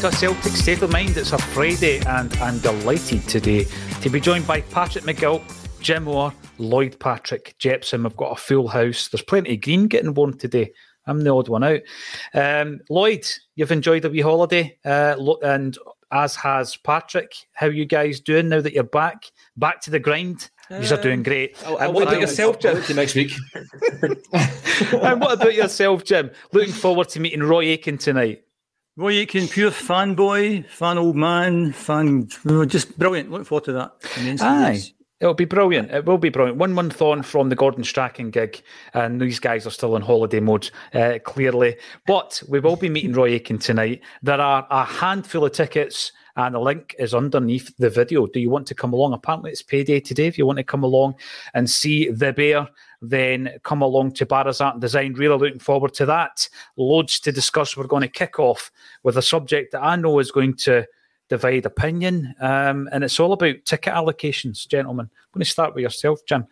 To a Celtic State of Mind. It's a Friday, and I'm delighted today to be joined by Patrick McGilp, Jim Orr, Lloyd Patrick, Jepson. We've got a full house. There's plenty of green getting worn today. I'm the odd one out. Um, Lloyd, you've enjoyed a wee holiday, uh, and as has Patrick. How are you guys doing now that you're back? Back to the grind? You are doing great. I'll, I'll, what about yourself, Jim? next week. and what about yourself, Jim? Looking forward to meeting Roy Aitken tonight. Roy Aitken, pure fanboy, fan old man, fan, just brilliant. Looking forward to that. Aye. It'll be brilliant. It will be brilliant. One month on from the Gordon Strachan gig, and these guys are still in holiday mode, uh, clearly. But we will be meeting Roy Aitken tonight. There are a handful of tickets, and the link is underneath the video. Do you want to come along? Apparently, it's payday today. If you want to come along and see the bear, then come along to Barras Art and Design. Really looking forward to that. Loads to discuss. We're going to kick off with a subject that I know is going to divide opinion, um, and it's all about ticket allocations, gentlemen. I'm going to start with yourself, Jim.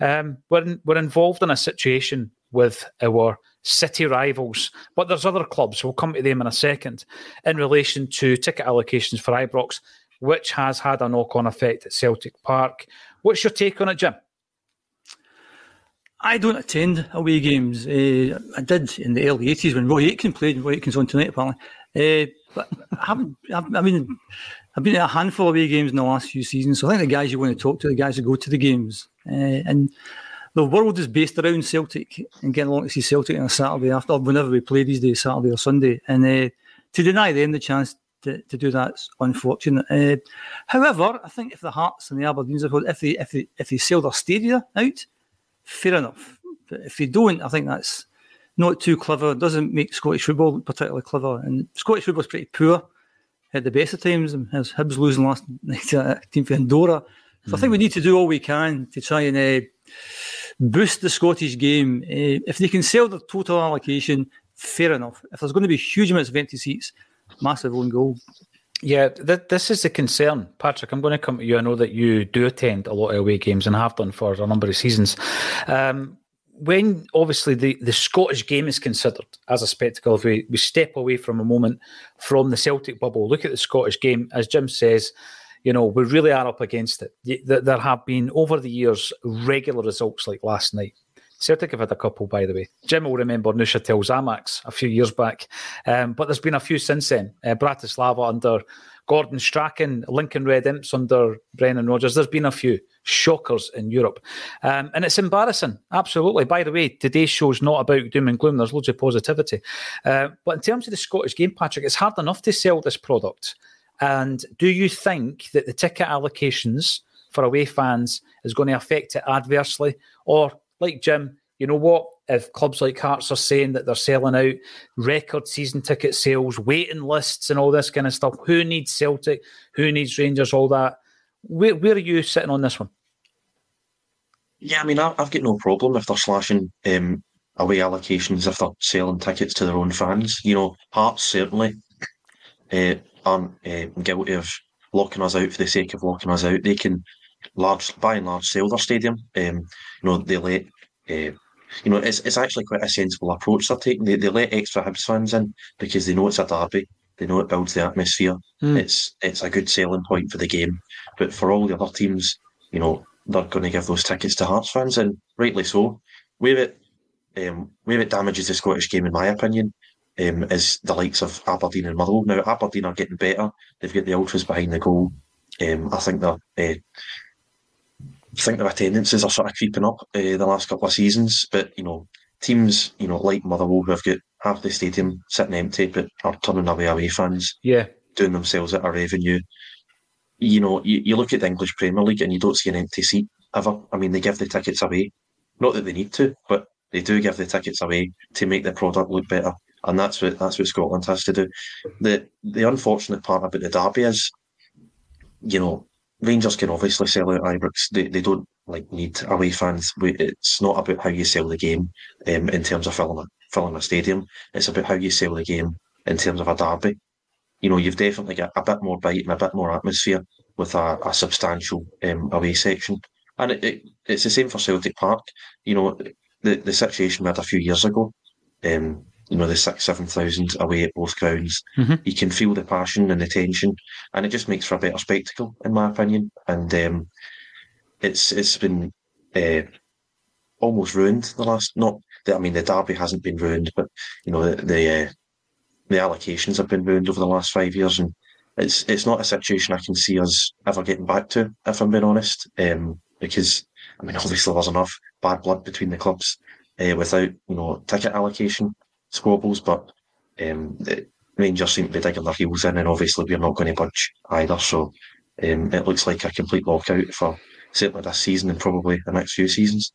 Um, we're, in, we're involved in a situation with our city rivals, but there's other clubs. We'll come to them in a second in relation to ticket allocations for Ibrox, which has had a knock on effect at Celtic Park. What's your take on it, Jim? I don't attend away games. Uh, I did in the early 80s when Roy Aitken played. Roy Aitken's on tonight, apparently. Uh, but I haven't, I mean, I've been at a handful of away games in the last few seasons. So I think the guys you want to talk to, the guys who go to the games. Uh, and the world is based around Celtic and getting along to see Celtic on a Saturday after, whenever we play these days, Saturday or Sunday. And uh, to deny them the chance to, to do that's unfortunate. Uh, however, I think if the Hearts and the Aberdeens, if they, if they, if they sell their stadia out, fair enough. But if they don't, I think that's not too clever. It doesn't make Scottish football particularly clever. And Scottish football football's pretty poor at the best of times. As Hibs losing last night to a team for Andorra. So mm. I think we need to do all we can to try and uh, boost the Scottish game. Uh, if they can sell the total allocation, fair enough. If there's going to be huge amounts of empty seats, massive own goal. Yeah, th- this is the concern, Patrick. I'm going to come to you. I know that you do attend a lot of away games and have done for a number of seasons. Um, when obviously the, the Scottish game is considered as a spectacle, if we, we step away from a moment from the Celtic bubble, look at the Scottish game, as Jim says, you know, we really are up against it. There have been over the years regular results like last night. Celtic have had a couple, by the way. Jim will remember Neuchâtel Xamax a few years back, um, but there's been a few since then. Uh, Bratislava under Gordon Strachan, Lincoln Red Imps under Brendan Rodgers. There's been a few shockers in Europe. Um, and it's embarrassing, absolutely. By the way, today's show's not about doom and gloom. There's loads of positivity. Uh, but in terms of the Scottish game, Patrick, it's hard enough to sell this product. And do you think that the ticket allocations for away fans is going to affect it adversely? Or like Jim, you know what? If clubs like Hearts are saying that they're selling out record season ticket sales, waiting lists, and all this kind of stuff, who needs Celtic? Who needs Rangers? All that. Where, where are you sitting on this one? Yeah, I mean, I, have got no problem if they're slashing um, away allocations, if they're selling tickets to their own fans. You know, Hearts certainly uh, aren't uh, guilty of locking us out for the sake of locking us out. They can large, by and large, sell their stadium. Um, you know, they let. Uh, you know, it's, it's actually quite a sensible approach they're taking. They, they let extra Hibs fans in because they know it's a derby. They know it builds the atmosphere. Mm. It's it's a good selling point for the game. But for all the other teams, you know, they're going to give those tickets to Hearts fans, and rightly so. Where it um, where it damages the Scottish game, in my opinion, um, is the likes of Aberdeen and Motherwell. Now Aberdeen are getting better. They've got the ultras behind the goal. Um, I think they're. Uh, I think their attendances are sort of creeping up uh, the last couple of seasons, but you know, teams you know like Motherwell who have got half the stadium sitting empty but are turning away away fans. Yeah, doing themselves at a revenue. You know, you, you look at the English Premier League and you don't see an empty seat ever. I mean, they give the tickets away. Not that they need to, but they do give the tickets away to make the product look better. And that's what that's what Scotland has to do. The the unfortunate part about the derby is, you know, Rangers can obviously sell out Ibrox. They they don't like need away fans. It's not about how you sell the game um, in terms of filling a filling a stadium. It's about how you sell the game in terms of a derby you know, you've definitely got a bit more bite and a bit more atmosphere with a, a substantial um, away section. And it, it, it's the same for Celtic Park. You know, the, the situation we had a few years ago, um, you know, the six, 7,000 away at both grounds, mm-hmm. you can feel the passion and the tension, and it just makes for a better spectacle, in my opinion. And um, it's it's been uh, almost ruined the last, not, I mean, the derby hasn't been ruined, but, you know, the, the uh, the allocations have been ruined over the last five years, and it's it's not a situation I can see us ever getting back to, if I'm being honest. Um, because I mean, obviously there's enough bad blood between the clubs uh, without you know ticket allocation squabbles, but um, Rangers seem to be digging their heels in, and obviously we're not going to budge either. So um, it looks like a complete lockout for certainly this season and probably the next few seasons.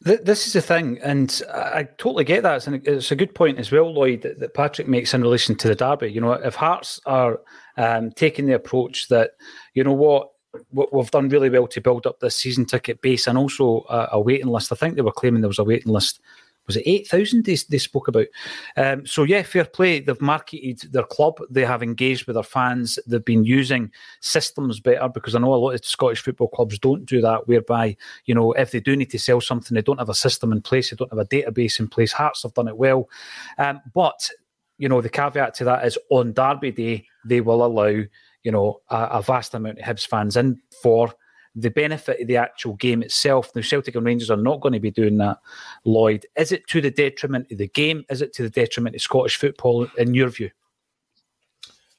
This is the thing, and I totally get that. It's a good point as well, Lloyd, that, Patrick makes in relation to the derby. You know, if Hearts are um, taking the approach that, you know what, we've done really well to build up this season ticket base and also a waiting list. I think they were claiming there was a waiting list was it 8,000 they, they spoke about. Um, so, yeah, fair play. They've marketed their club. They have engaged with their fans. They've been using systems better because I know a lot of Scottish football clubs don't do that, whereby, you know, if they do need to sell something, they don't have a system in place, they don't have a database in place. Hearts have done it well. Um, but, you know, the caveat to that is on Derby Day, they will allow, you know, a, a vast amount of Hibs fans in for the benefit of the actual game itself. Now, Celtic and Rangers are not going to be doing that, Lloyd. Is it to the detriment of the game? Is it to the detriment of Scottish football, in your view?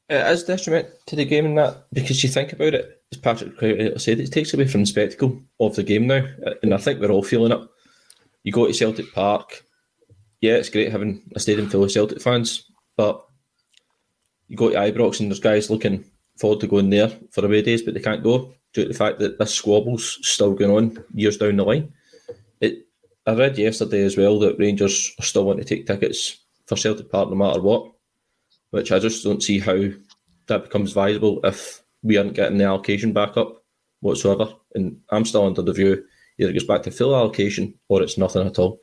It is detriment to the game in that because you think about it, as Patrick said, it takes away from the spectacle of the game now, and I think we're all feeling it. You go to Celtic Park, yeah, it's great having a stadium full of Celtic fans, but you go to Ibrox and there's guys looking forward to going there for away days, but they can't go due to the fact that this squabble's still going on years down the line. It, I read yesterday as well that Rangers are still want to take tickets for Celtic Park no matter what, which I just don't see how that becomes viable if we aren't getting the allocation back up whatsoever. And I'm still under the view either it goes back to full allocation or it's nothing at all.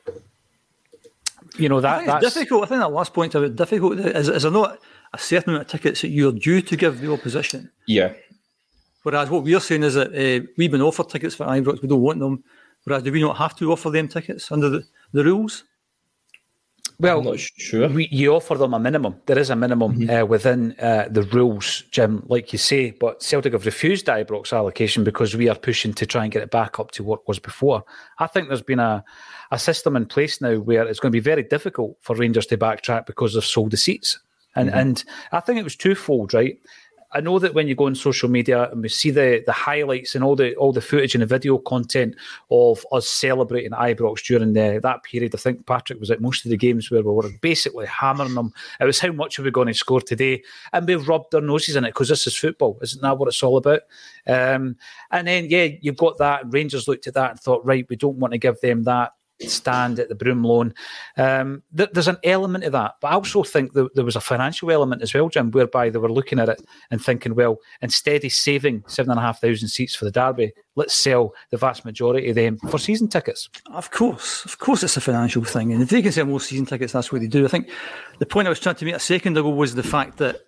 You know that that's difficult. I think that last point of it difficult is, is there not a certain amount of tickets that you're due to give the opposition? Yeah, Whereas what we're saying is that uh, we've been offered tickets for Ibrox, we don't want them. Whereas do we not have to offer them tickets under the, the rules? Well, I'm not sure. We, you offer them a minimum. There is a minimum mm-hmm. uh, within uh, the rules, Jim, like you say. But Celtic have refused Ibrox allocation because we are pushing to try and get it back up to what was before. I think there's been a, a system in place now where it's going to be very difficult for Rangers to backtrack because they've sold the seats. And mm-hmm. and I think it was twofold, right? I know that when you go on social media and we see the the highlights and all the all the footage and the video content of us celebrating Ibrox during the, that period, I think Patrick was at most of the games where we were basically hammering them. It was how much are we going to score today, and we rubbed our noses in it because this is football, isn't that what it's all about? Um, and then yeah, you've got that. Rangers looked at that and thought, right, we don't want to give them that stand at the Broom Loan. Um, th- there's an element of that, but I also think that there was a financial element as well, Jim, whereby they were looking at it and thinking, well, instead of saving seven and a half thousand seats for the derby, let's sell the vast majority of them for season tickets. Of course, of course, it's a financial thing, and if they can sell more season tickets, that's what they do. I think the point I was trying to make a second ago was the fact that.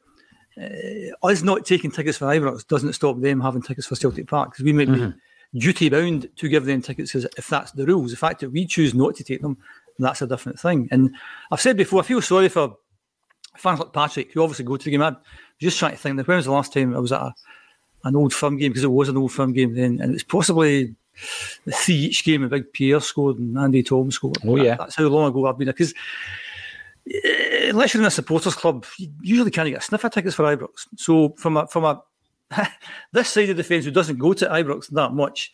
Uh, us not taking tickets for Ibrox doesn't stop them having tickets for Celtic Park because we may mm-hmm. be duty bound to give them tickets because if that's the rules. The fact that we choose not to take them, that's a different thing. And I've said before, I feel sorry for fans like Patrick, who obviously go to the game. I'm just trying to think that when was the last time I was at a, an old firm game, because it was an old firm game then, and it's possibly the three each game, a big Pierre scored and Andy Thom scored. Oh, yeah. That's how long ago I've been there. Because eh, unless you're in a supporters club, you usually can't get sniffer tickets for Ibrox. So from a, from a this side of the fence who doesn't go to Ibrox that much,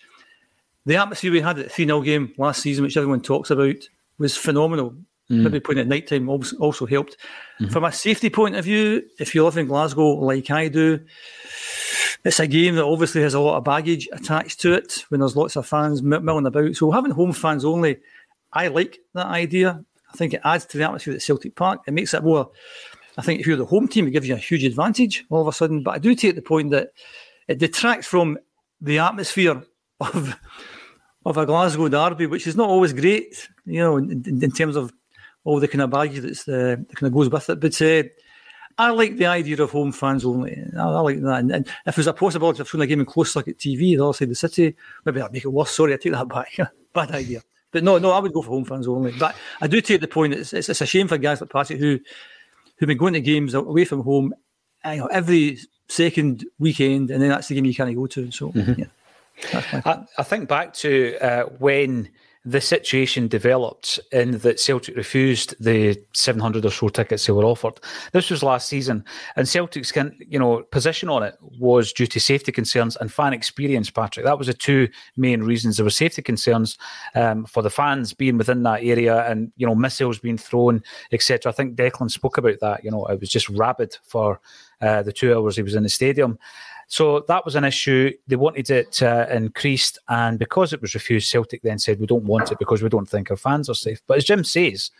the atmosphere we had at the 3 0 game last season, which everyone talks about, was phenomenal. Mm. Maybe playing at night time also, also helped. Mm-hmm. From a safety point of view, if you live in Glasgow like I do, it's a game that obviously has a lot of baggage attached to it when there's lots of fans milling about. So having home fans only, I like that idea. I think it adds to the atmosphere at Celtic Park. It makes it more I think if you're the home team, it gives you a huge advantage all of a sudden. But I do take the point that it detracts from the atmosphere of of a Glasgow derby, which is not always great, you know, in, in terms of all the kind of baggage that's uh, that kind of goes with it. But uh, I like the idea of home fans only. I, I like that. And, and, if there's a possibility of showing a game in close circuit TV the other the city, maybe I'd make it worse. Sorry, I take that back. Bad idea. But no, no, I would go for home fans only. But I do take the point. It's, it's, it's a shame for guys like Patrick who who've been going to games away from home you know, every second weekend, and then that's the game you can't go to. So, mm-hmm. yeah. I, I, think back to uh, when the situation developed in that Celtic refused the 700 or so tickets they were offered. This was last season, and Celtic's can, you know position on it was due to safety concerns and fan experience. Patrick, that was the two main reasons. There were safety concerns um, for the fans being within that area, and you know missiles being thrown, etc. I think Declan spoke about that. You know, it was just rabid for uh, the two hours he was in the stadium. So that was an issue. They wanted it uh, increased, and because it was refused, Celtic then said we don't want it because we don't think our fans are safe. But as Jim says,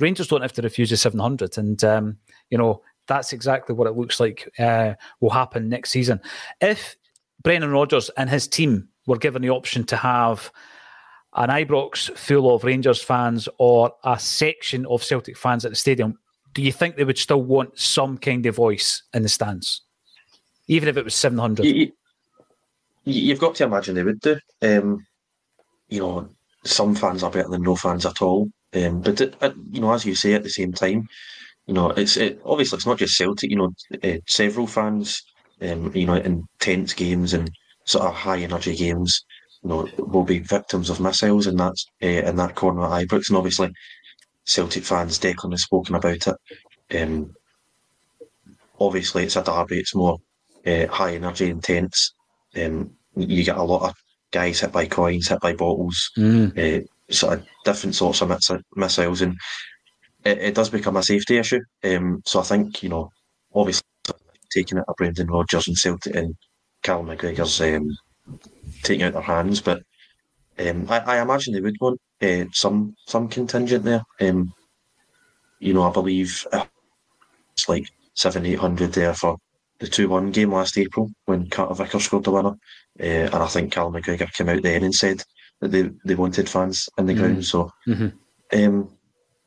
Rangers don't have to refuse the 700, and um, you know that's exactly what it looks like uh, will happen next season. If Brendan Rodgers and his team were given the option to have an Ibrox full of Rangers fans or a section of Celtic fans at the stadium, do you think they would still want some kind of voice in the stands? Even if it was 700. You, have got to imagine they would do. Um, you know, some fans are better than no fans at all. Um, but, it, it, you know, as you say at the same time, you know, it's it, obviously it's not just Celtic. You know, uh, several fans, um, you know, in tense games and sort of high energy games, you know, will be victims of missiles in that uh, in that corner at Ibrox. And obviously, Celtic fans, Declan has spoken about it. Um, obviously, it's a derby. It's more uh, high energy, intense. Um, you get a lot of guys hit by coins, hit by bottles, mm. uh, sort of different sorts of missiles, and it, it does become a safety issue. Um, so I think you know, obviously, taking it a Brendan Rodgers and Celtic and Cal McGregor's um, taking out their hands, but um, I, I, imagine they would want uh, some some contingent there. Um, you know, I believe uh, it's like seven, eight hundred there for the 2 1 game last April when Carter Vickers scored the winner. Uh, and I think Cal McGregor came out then and said that they, they wanted fans in the mm. ground. So, mm-hmm. um,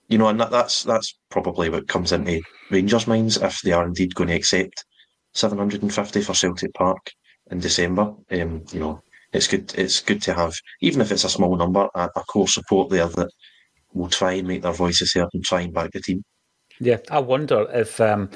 you know, and that, that's that's probably what comes into Rangers' minds if they are indeed going to accept 750 for Celtic Park in December. Um, you know, it's good. It's good to have, even if it's a small number, a, a core support there that will try and make their voices heard and try and back the team. Yeah, I wonder if um,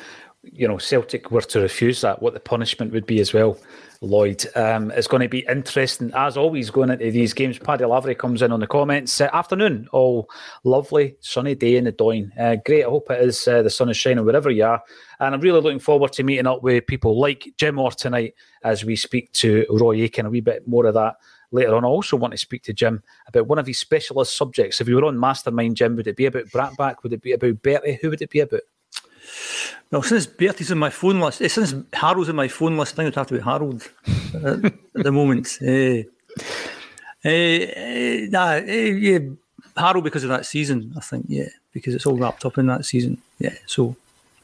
you know Celtic were to refuse that, what the punishment would be as well. Lloyd, um, it's going to be interesting as always going into these games. Paddy Lavery comes in on the comments. Uh, afternoon, all lovely sunny day in the Doyne. Uh, great. I hope it is. Uh, the sun is shining wherever you are, and I'm really looking forward to meeting up with people like Jim Orr tonight as we speak to Roy Aitken. A wee bit more of that later on. I also want to speak to Jim about one of his specialist subjects. If you were on Mastermind, Jim, would it be about Brattbakk? Would it be about Bertie? Who would it be about? Well, since Bertie's in my phone list, eh, since Harold's in my phone list, I think it would have to be Harold at, the moment. Uh, uh, nah, uh, yeah, Harold because of that season. I think, yeah, because it's all wrapped up in that season. Yeah, so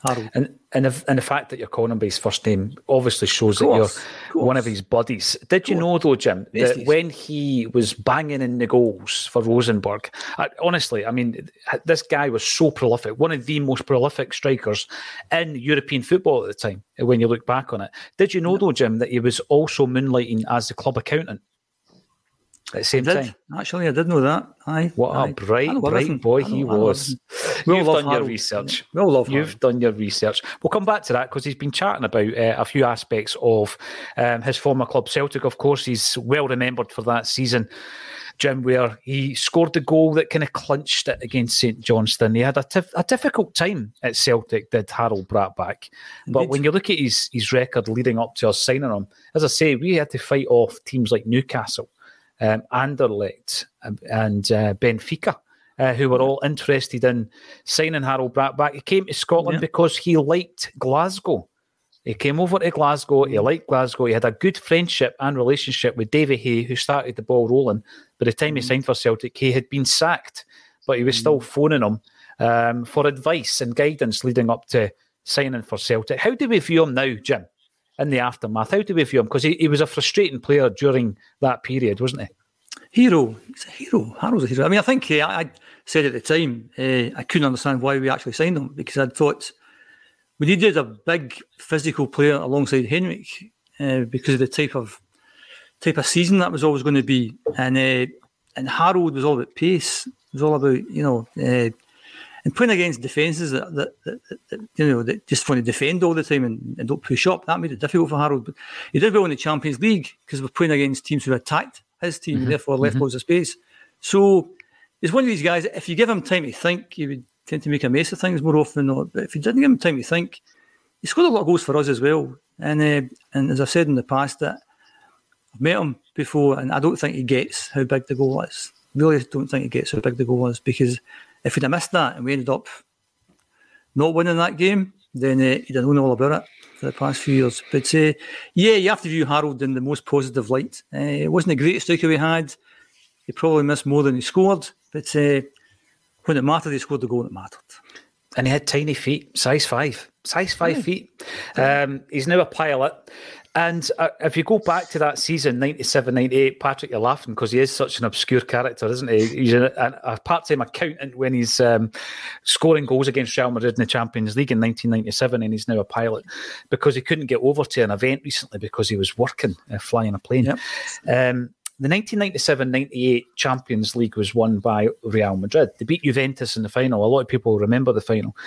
Harold. And and the, and the fact that you're calling him by his first name obviously shows that you're one of his buddies. Did you know though, Jim, that when he was banging in the goals for Rosenborg, I, honestly, I mean, this guy was so prolific, one of the most prolific strikers in European football at the time. When you look back on it, did you know though, Jim, that he was also moonlighting as the club accountant? At the same time. Actually, I did know that. Aye. What aye. a bright, bright boy he was. We'll You've love done your research. We'll love You've Harold. done your research. We'll come back to that because he's been chatting about uh, a few aspects of um, his former club Celtic. Of course, he's well remembered for that season. Jim, where he scored the goal that kind of clinched it against St Johnstone. He had a, tif- a difficult time at Celtic, did Harold Brattbakk. But Indeed. when you look at his, his record leading up to us signing him, as I say, we had to fight off teams like Newcastle, um, Anderlecht, and uh, Benfica. Uh, who were all interested in signing Harold Brattbakk. He came to Scotland Yeah. because he liked Glasgow. He came over to Glasgow. He liked Glasgow. He had a good friendship and relationship with David Hay, who started the ball rolling. By the time he signed for Celtic, he had been sacked, but he was still phoning him um, for advice and guidance leading up to signing for Celtic. How do we view him now, Jim? In the aftermath, how do we view him? Because he, he was a frustrating player during that period, wasn't he? Hero. He's a hero. Harold's a hero. I mean, I think uh, I said at the time uh, I couldn't understand why we actually signed him because I'd thought we needed a big physical player alongside Henrik uh, because of the type of type of season that was always going to be, and and Harold was all about pace. It was all about you know. And playing against defences that, that, that, that, that, you know that just want to defend all the time and, and don't push up, that made it difficult for Harold. But he did well in the Champions League because we're playing against teams who attacked his team and therefore left loads of space. So he's one of these guys. If you give him time to think, he would tend to make a mess of things more often than not. But if you didn't give him time to think, he scored a lot of goals for us as well. And uh, and as I've said in the past, that I've met him before, and I don't think he gets how big the goal is. Really, don't think he gets how big the goal is because if we'd have missed that and we ended up not winning that game, then uh, he'd have known all about it for the past few years. But uh, yeah, you have to view Harold in the most positive light. Uh, it wasn't the greatest striker we had. He probably missed more than he scored, but uh, when it mattered, he scored the goal that mattered. And he had tiny feet, size five, size five feet. Um, he's now a pilot. And uh, if you go back to that season, 97 98, Patrick, you're laughing because he is such an obscure character, isn't he? He's a, a, a part time accountant when he's um, scoring goals against Real Madrid in the Champions League in 1997, and he's now a pilot because he couldn't get over to an event recently because he was working, uh, flying a plane. Yep. Um, the 1997-98 Champions League was won by Real Madrid. They beat Juventus in the final. A lot of people remember the final.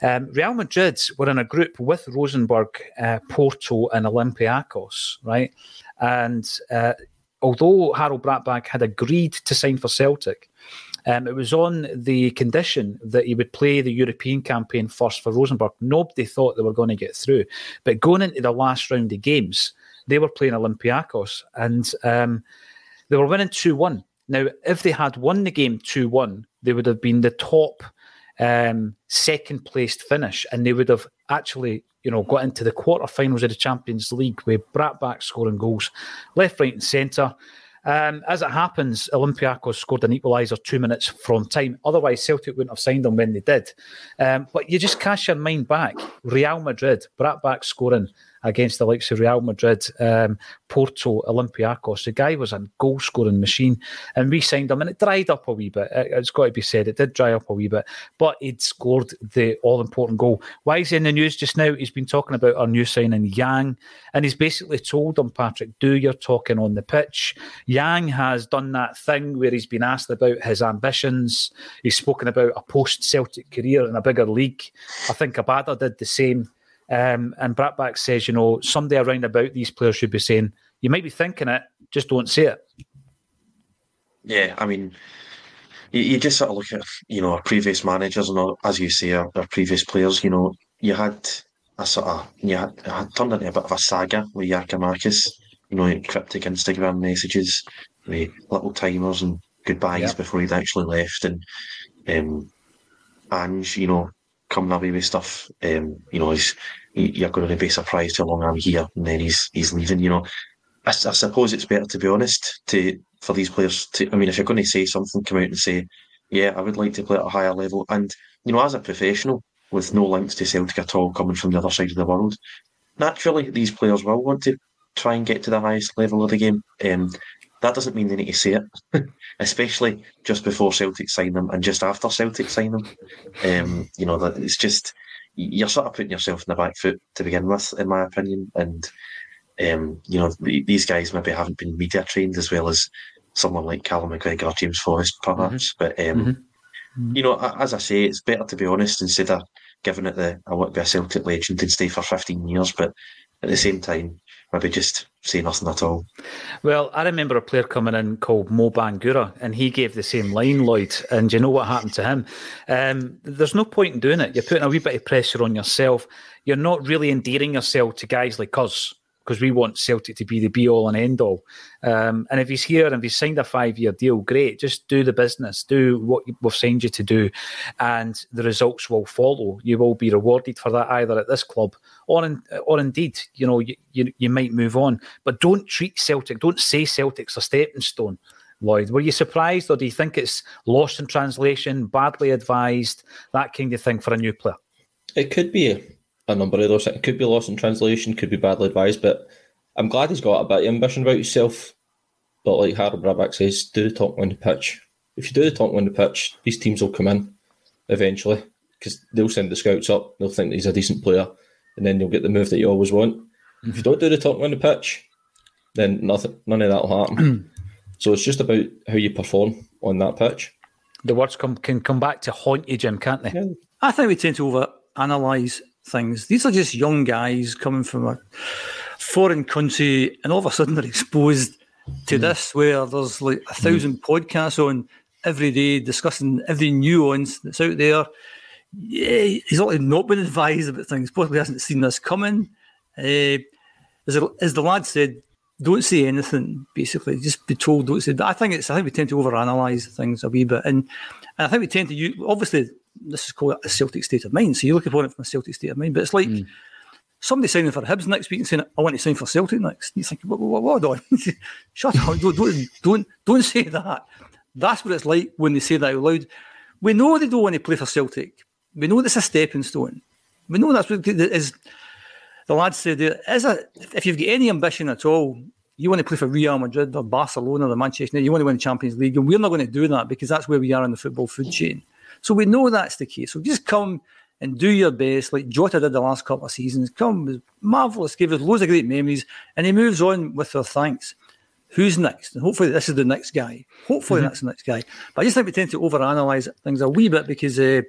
Um, Real Madrid were in a group with Rosenborg, uh, Porto, and Olympiacos, right? And uh, although Harold Brattbakk had agreed to sign for Celtic, um, it was on the condition that he would play the European campaign first for Rosenborg. Nobody thought they were going to get through. But going into the last round of games, they were playing Olympiacos and um, they were winning 2 1. Now, if they had won the game 2 1, they would have been the top um, second placed finish and they would have actually you know, got into the quarterfinals of the Champions League with Brattbakk scoring goals left, right, and centre. Um, as it happens, Olympiacos scored an equaliser two minutes from time. Otherwise, Celtic wouldn't have signed them when they did. Um, but you just cast your mind back. Real Madrid, Brattbakk scoring against the likes of Real Madrid, um, Porto, Olympiacos. The guy was a goal scoring machine, and we signed him, and it dried up a wee bit. It, it's got to be said, it did dry up a wee bit, but he'd scored the all important goal. Why is he in the news just now? He's been talking about our new signing, Yang, and he's basically told him, Patrick, do your talking on the pitch. Yang has done that thing where he's been asked about his ambitions. He's spoken about a post Celtic career in a bigger league. I think Abada did the same. Um, and Brattbakk says, you know, somebody around about these players should be saying, you might be thinking it, just don't say it. Yeah, I mean, you, you just sort of look at, you know, our previous managers and, all, as you say, our, our previous players, you know, you had a sort of, you had, had turned into a bit of a saga with Marcus, you know, cryptic Instagram messages, with little timers and goodbyes Yeah. before he'd actually left. And um, Ange, you know, coming away with stuff, um, you know, he's, you- you're going to be surprised how long I'm here and then he's he's leaving, you know. I, I suppose it's better to be honest to for these players to. I mean, if you're going to say something, come out and say, yeah, I would like to play at a higher level. And you know, as a professional with no links to Celtic at all, coming from the other side of the world, naturally these players will want to try and get to the highest level of the game. Um, that doesn't mean they need to say it, especially just before Celtic sign them and just after Celtic sign them. Um, you know, that it's just you're sort of putting yourself in the back foot to begin with, in my opinion. And um, you know, these guys maybe haven't been media trained as well as someone like Callum McGregor, or James Forrest, perhaps. Mm-hmm. But um, mm-hmm. you know, as I say, it's better to be honest instead of giving it the I want to be a Celtic legend and stay for 15 years. But at the same time, maybe just say nothing at all. Well, I remember a player coming in called Mo Bangura, and he gave the same line, Lloyd. And you know what happened to him? Um, there's no point in doing it. You're putting a wee bit of pressure on yourself. You're not really endearing yourself to guys like us because we want Celtic to be the be all and end all. Um, and if he's here and if he's signed a five year deal, great. Just do the business, do what we've signed you to do, and the results will follow. You will be rewarded for that either at this club or in, or indeed, you know, you, you, you might move on. But don't treat Celtic, don't say Celtic's a stepping stone. Lloyd, were you surprised, or do you think it's lost in translation, badly advised, that kind of thing for a new player? It could be a number of those. It could be lost in translation, could be badly advised, but I'm glad he's got a bit of ambition about himself. But like Harold Brattbakk says, do the talk on the pitch. If you do the talk on the pitch, these teams will come in eventually because they'll send the scouts up. They'll think he's a decent player, and then you'll get the move that you always want. Mm-hmm. If you don't do the talk on the pitch, then nothing, none of that will happen. so it's just about how you perform on that pitch. The words come, can come back to haunt you, Jim, can't they? Yeah. I think we tend to over analyse things. These are just young guys coming from a foreign country, and all of a sudden they're exposed to mm. this, where there's like a thousand mm. podcasts on every day discussing every nuance that's out there. Yeah, he's only not been advised about things. Possibly hasn't seen this coming. Uh, as, as the lad said, don't say anything. Basically, just be told. Don't say. But I think it's. I think we tend to overanalyze things a wee bit, and, and I think we tend to use. Obviously, this is called a Celtic state of mind. So you look upon it from a Celtic state of mind, but it's like mm. somebody signing for Hibs next week and saying, "I want to sign for Celtic next." And You think, "What? What? What? what Shut up! Don't, don't, don't, don't say that." That's what it's like when they say that out loud. We know they don't want to play for Celtic. We know it's a stepping stone. We know that's what is. The lad said, "Is a if you've got any ambition at all, you want to play for Real Madrid or Barcelona or Manchester United, you want to win the Champions League, and we're not going to do that because that's where we are in the football food chain." So we know that's the case. So just come and do your best, like Jota did the last couple of seasons. Come, marvellous, gave us loads of great memories, and he moves on with their thanks. Who's next? And hopefully this is the next guy. Hopefully mm-hmm. that's the next guy. But I just think we tend to overanalyze things a wee bit because uh,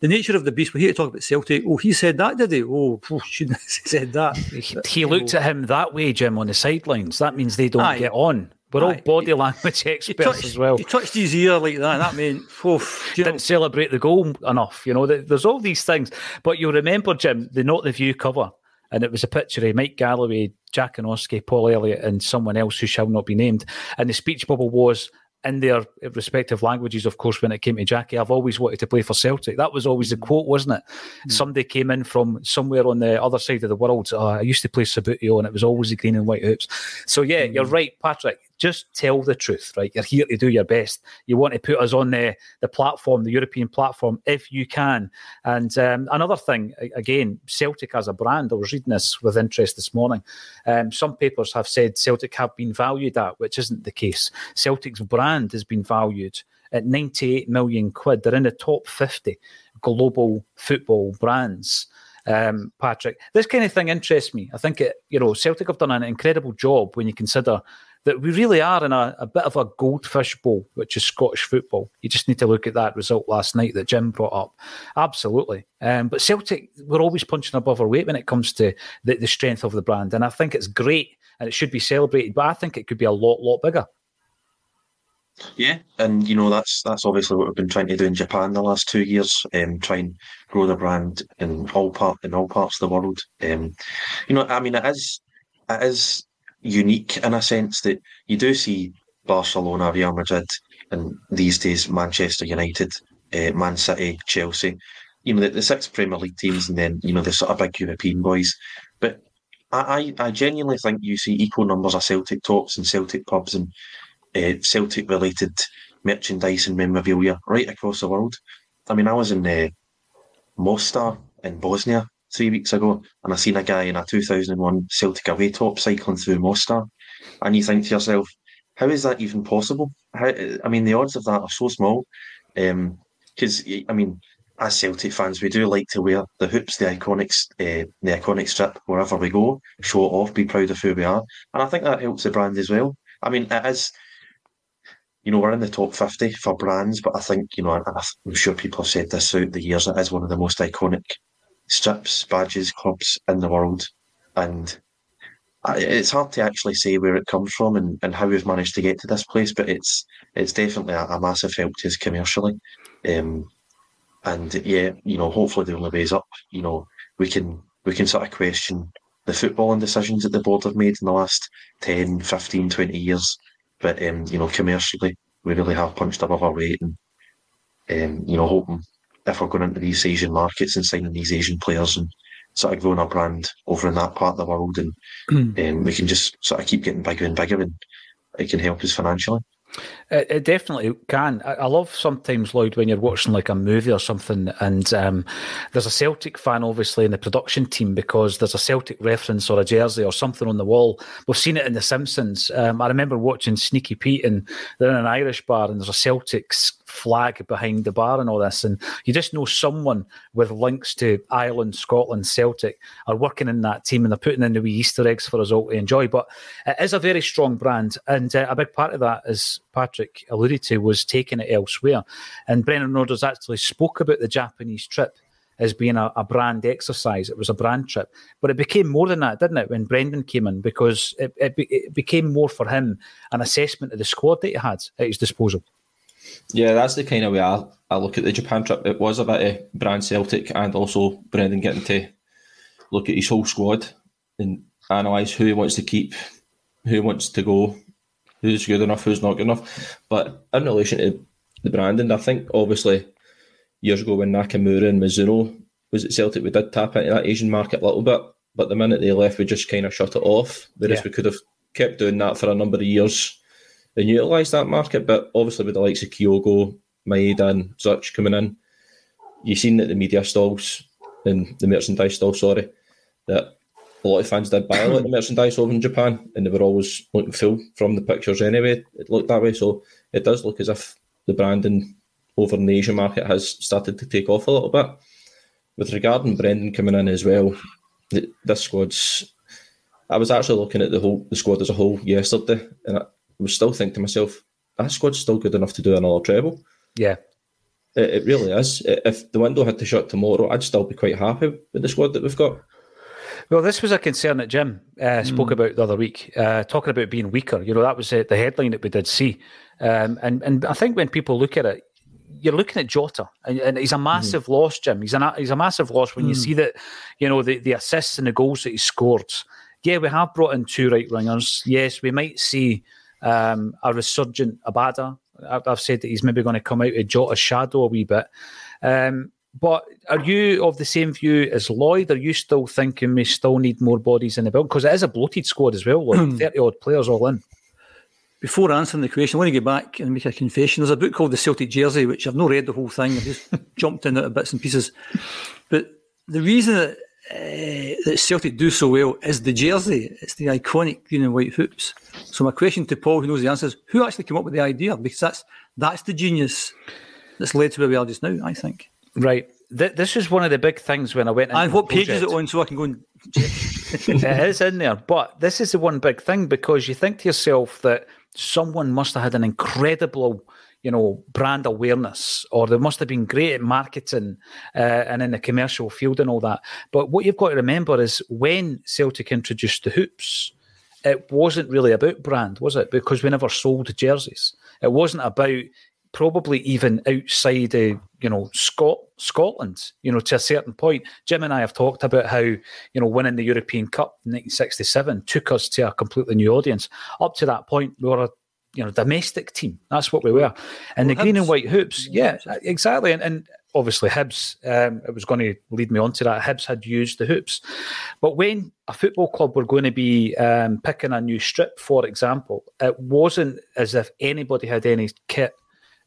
the nature of the beast. We're here to talk about Celtic. Oh, he said that, did he? Oh, shouldn't said that. He, he looked at him that way, Jim, on the sidelines. That means they don't Aye. get on. We're all body language experts touched, as well. He touched his ear like that. That meant oof, didn't know. celebrate the goal enough. You know, there's all these things. But you'll remember, Jim, the Not the View cover, and it was a picture of Mike Galloway, Jack Oski, Paul Elliott, and someone else who shall not be named. And the speech bubble was in their respective languages, of course, when it came to Jackie, I've always wanted to play for Celtic. That was always the mm. quote, wasn't it? Mm. Somebody came in from somewhere on the other side of the world. Oh, I used to play Subbuteo, and it was always the green and white hoops. So, yeah, mm. you're right, Patrick just tell the truth, right? You're here to do your best. You want to put us on the, the platform, the European platform, if you can. And um, another thing, again, Celtic as a brand, I was reading this with interest this morning. Um, some papers have said Celtic have been valued at, which isn't the case. Celtic's brand has been valued at 98 million quid. They're in the top 50 global football brands. Um, Patrick, this kind of thing interests me. I think it, you know, Celtic have done an incredible job when you consider that we really are in a, a, bit of a goldfish bowl, which is Scottish football. You just need to look at that result last night that Jim brought up. Absolutely. Um, but Celtic, we're always punching above our weight when it comes to the, the strength of the brand. And I think it's great and it should be celebrated, but I think it could be a lot, lot bigger. Yeah, and you know that's that's obviously what we've been trying to do in Japan the last two years. Um, try and grow the brand in all part in all parts of the world. Um, you know, I mean, it is it is unique in a sense that you do see Barcelona, Real Madrid, and these days Manchester United, uh, Man City, Chelsea. You know the, the, six Premier League teams, and then you know the sort of big European boys. But I, I, genuinely think you see equal numbers of Celtic tops and Celtic pubs and uh, Celtic related merchandise and memorabilia right across the world. I mean, I was in uh, Mostar in Bosnia three weeks ago, and I seen a guy in a 2001 Celtic away top cycling through Mostar, and you think to yourself, how is that even possible? How, I mean, the odds of that are so small. Because um, I mean, as Celtic fans, we do like to wear the hoops, the iconic, uh, the iconic strip wherever we go, show it off, be proud of who we are, and I think that helps the brand as well. I mean, it is. You know, we're in the top fifty for brands, but I think you know, I'm sure people have said this throughout the years. It is one of the most iconic strips, badges, clubs in the world, and it's hard to actually say where it comes from and, and how we've managed to get to this place. But it's it's definitely a, a massive help to us commercially. Um, and yeah, you know, hopefully the only is up. You know, we can we can sort of question the footballing decisions that the board have made in the last 10, 15, 20 years. But um, you know, commercially, we really have punched above our weight, and um, you know, hoping if we're going into these Asian markets and signing these Asian players and sort of growing our brand over in that part of the world, and um, we can just sort of keep getting bigger and bigger, and it can help us financially. It, it, definitely can. I, I, love sometimes, Lloyd, when you're watching like a movie or something, and um, there's a Celtic fan obviously in the production team because there's a Celtic reference or a jersey or something on the wall. We've seen it in The Simpsons. Um, I remember watching Sneaky Pete, and they're in an Irish bar, and there's a Celtics flag behind the bar and all this, and you just know someone with links to Ireland, Scotland, Celtic are working in that team, and they're putting in the wee Easter eggs for us all to enjoy. But it is a very strong brand, and uh, a big part of that is Patrick alluded to was taking it elsewhere. And Brendan Rodgers actually spoke about the Japanese trip as being a, a, brand exercise. It was a brand trip, but it became more than that, didn't it? When Brendan came in, because it, it, it became more for him an assessment of the squad that he had at his disposal. Yeah, that's the kind of way I, I look at the Japan trip. It was a bit of brand Celtic and also Brendan getting to look at his whole squad and analyse who he wants to keep, who he wants to go, who's good enough, who's not good enough. But in relation to the branding, I think obviously years ago when Nakamura and Mizuno was at Celtic, we did tap into that Asian market a little bit. But the minute they left, we just kind of shut it off. Whereas yeah. we could have kept doing that for a number of years and utilise that market. But obviously, with the likes of Kyogo, Maeda, and such coming in, you've seen that the media stalls and the merchandise stalls, sorry, that a lot of fans did buy a lot of merchandise over in Japan, and they were always looking full from the pictures anyway. It looked that way, so it does look as if the branding over in the Asian market has started to take off a little bit. With regard regarding Brendan coming in as well, this squad's. I was actually looking at the whole the squad as a whole yesterday, and was still thinking to myself, that squad's still good enough to do another treble. Yeah, it, it really is. If the window had to shut tomorrow, I'd still be quite happy with the squad that we've got. Well, this was a concern that Jim uh, spoke mm. about the other week, uh, talking about being weaker. You know, that was uh, the headline that we did see. Um, and, and I think when people look at it, you're looking at Jota, and, and he's a massive mm. loss, Jim. He's a he's a massive loss when mm. you see that, you know, the, the assists and the goals that he scored. Yeah, we have brought in two right wingers. Yes, we might see um, a resurgent Abada. I've said that he's maybe going to come out of Jota's shadow a wee bit. Um, but are you of the same view as Lloyd? Are you still thinking we still need more bodies in the building? Because it is a bloated squad as well, Lloyd. 30 odd players all in. Before answering the question, I want to get back and make a confession. There's a book called The Celtic Jersey, which I've not read the whole thing. I've just jumped in at bits and pieces. But the reason that, uh, that Celtic do so well is the jersey. It's the iconic green and white hoops. So my question to Paul, who knows the answer, is who actually came up with the idea? Because that's that's the genius that's led to where we are just now, I think. Right. Th- this is one of the big things when I went. And what page is it on so I can go and. it is in there, but this is the one big thing because you think to yourself that someone must have had an incredible, you know, brand awareness, or they must have been great at marketing uh, and in the commercial field and all that. But what you've got to remember is when Celtic introduced the hoops, it wasn't really about brand, was it? Because we never sold jerseys. It wasn't about probably even outside of you know Scot- Scotland, you know, to a certain point. Jim and I have talked about how you know winning the European Cup in 1967 took us to a completely new audience. Up to that point, we were you know domestic team. That's what we were. And well, the Hibs. green and white hoops, yeah, exactly. And, and obviously Hibs, um, it was going to lead me on to that. Hibs had used the hoops, but when a football club were going to be um, picking a new strip, for example, it wasn't as if anybody had any kit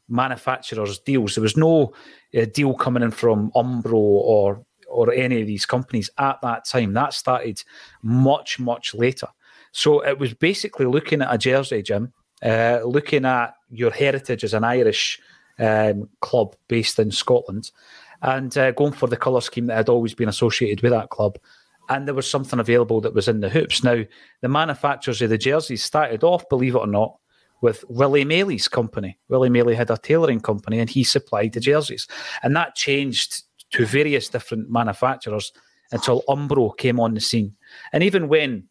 manufacturers' deals. There was no uh, deal coming in from Umbro or or any of these companies at that time. That started much much later. So it was basically looking at a jersey, Jim, uh, looking at your heritage as an Irish um, club based in Scotland, and uh, going for the colour scheme that had always been associated with that club. And there was something available that was in the hoops. Now, the manufacturers of the jerseys started off, believe it or not, with Willie Maley's company. Willie Maley had a tailoring company and he supplied the jerseys. And that changed to various different manufacturers until Umbro came on the scene. And even when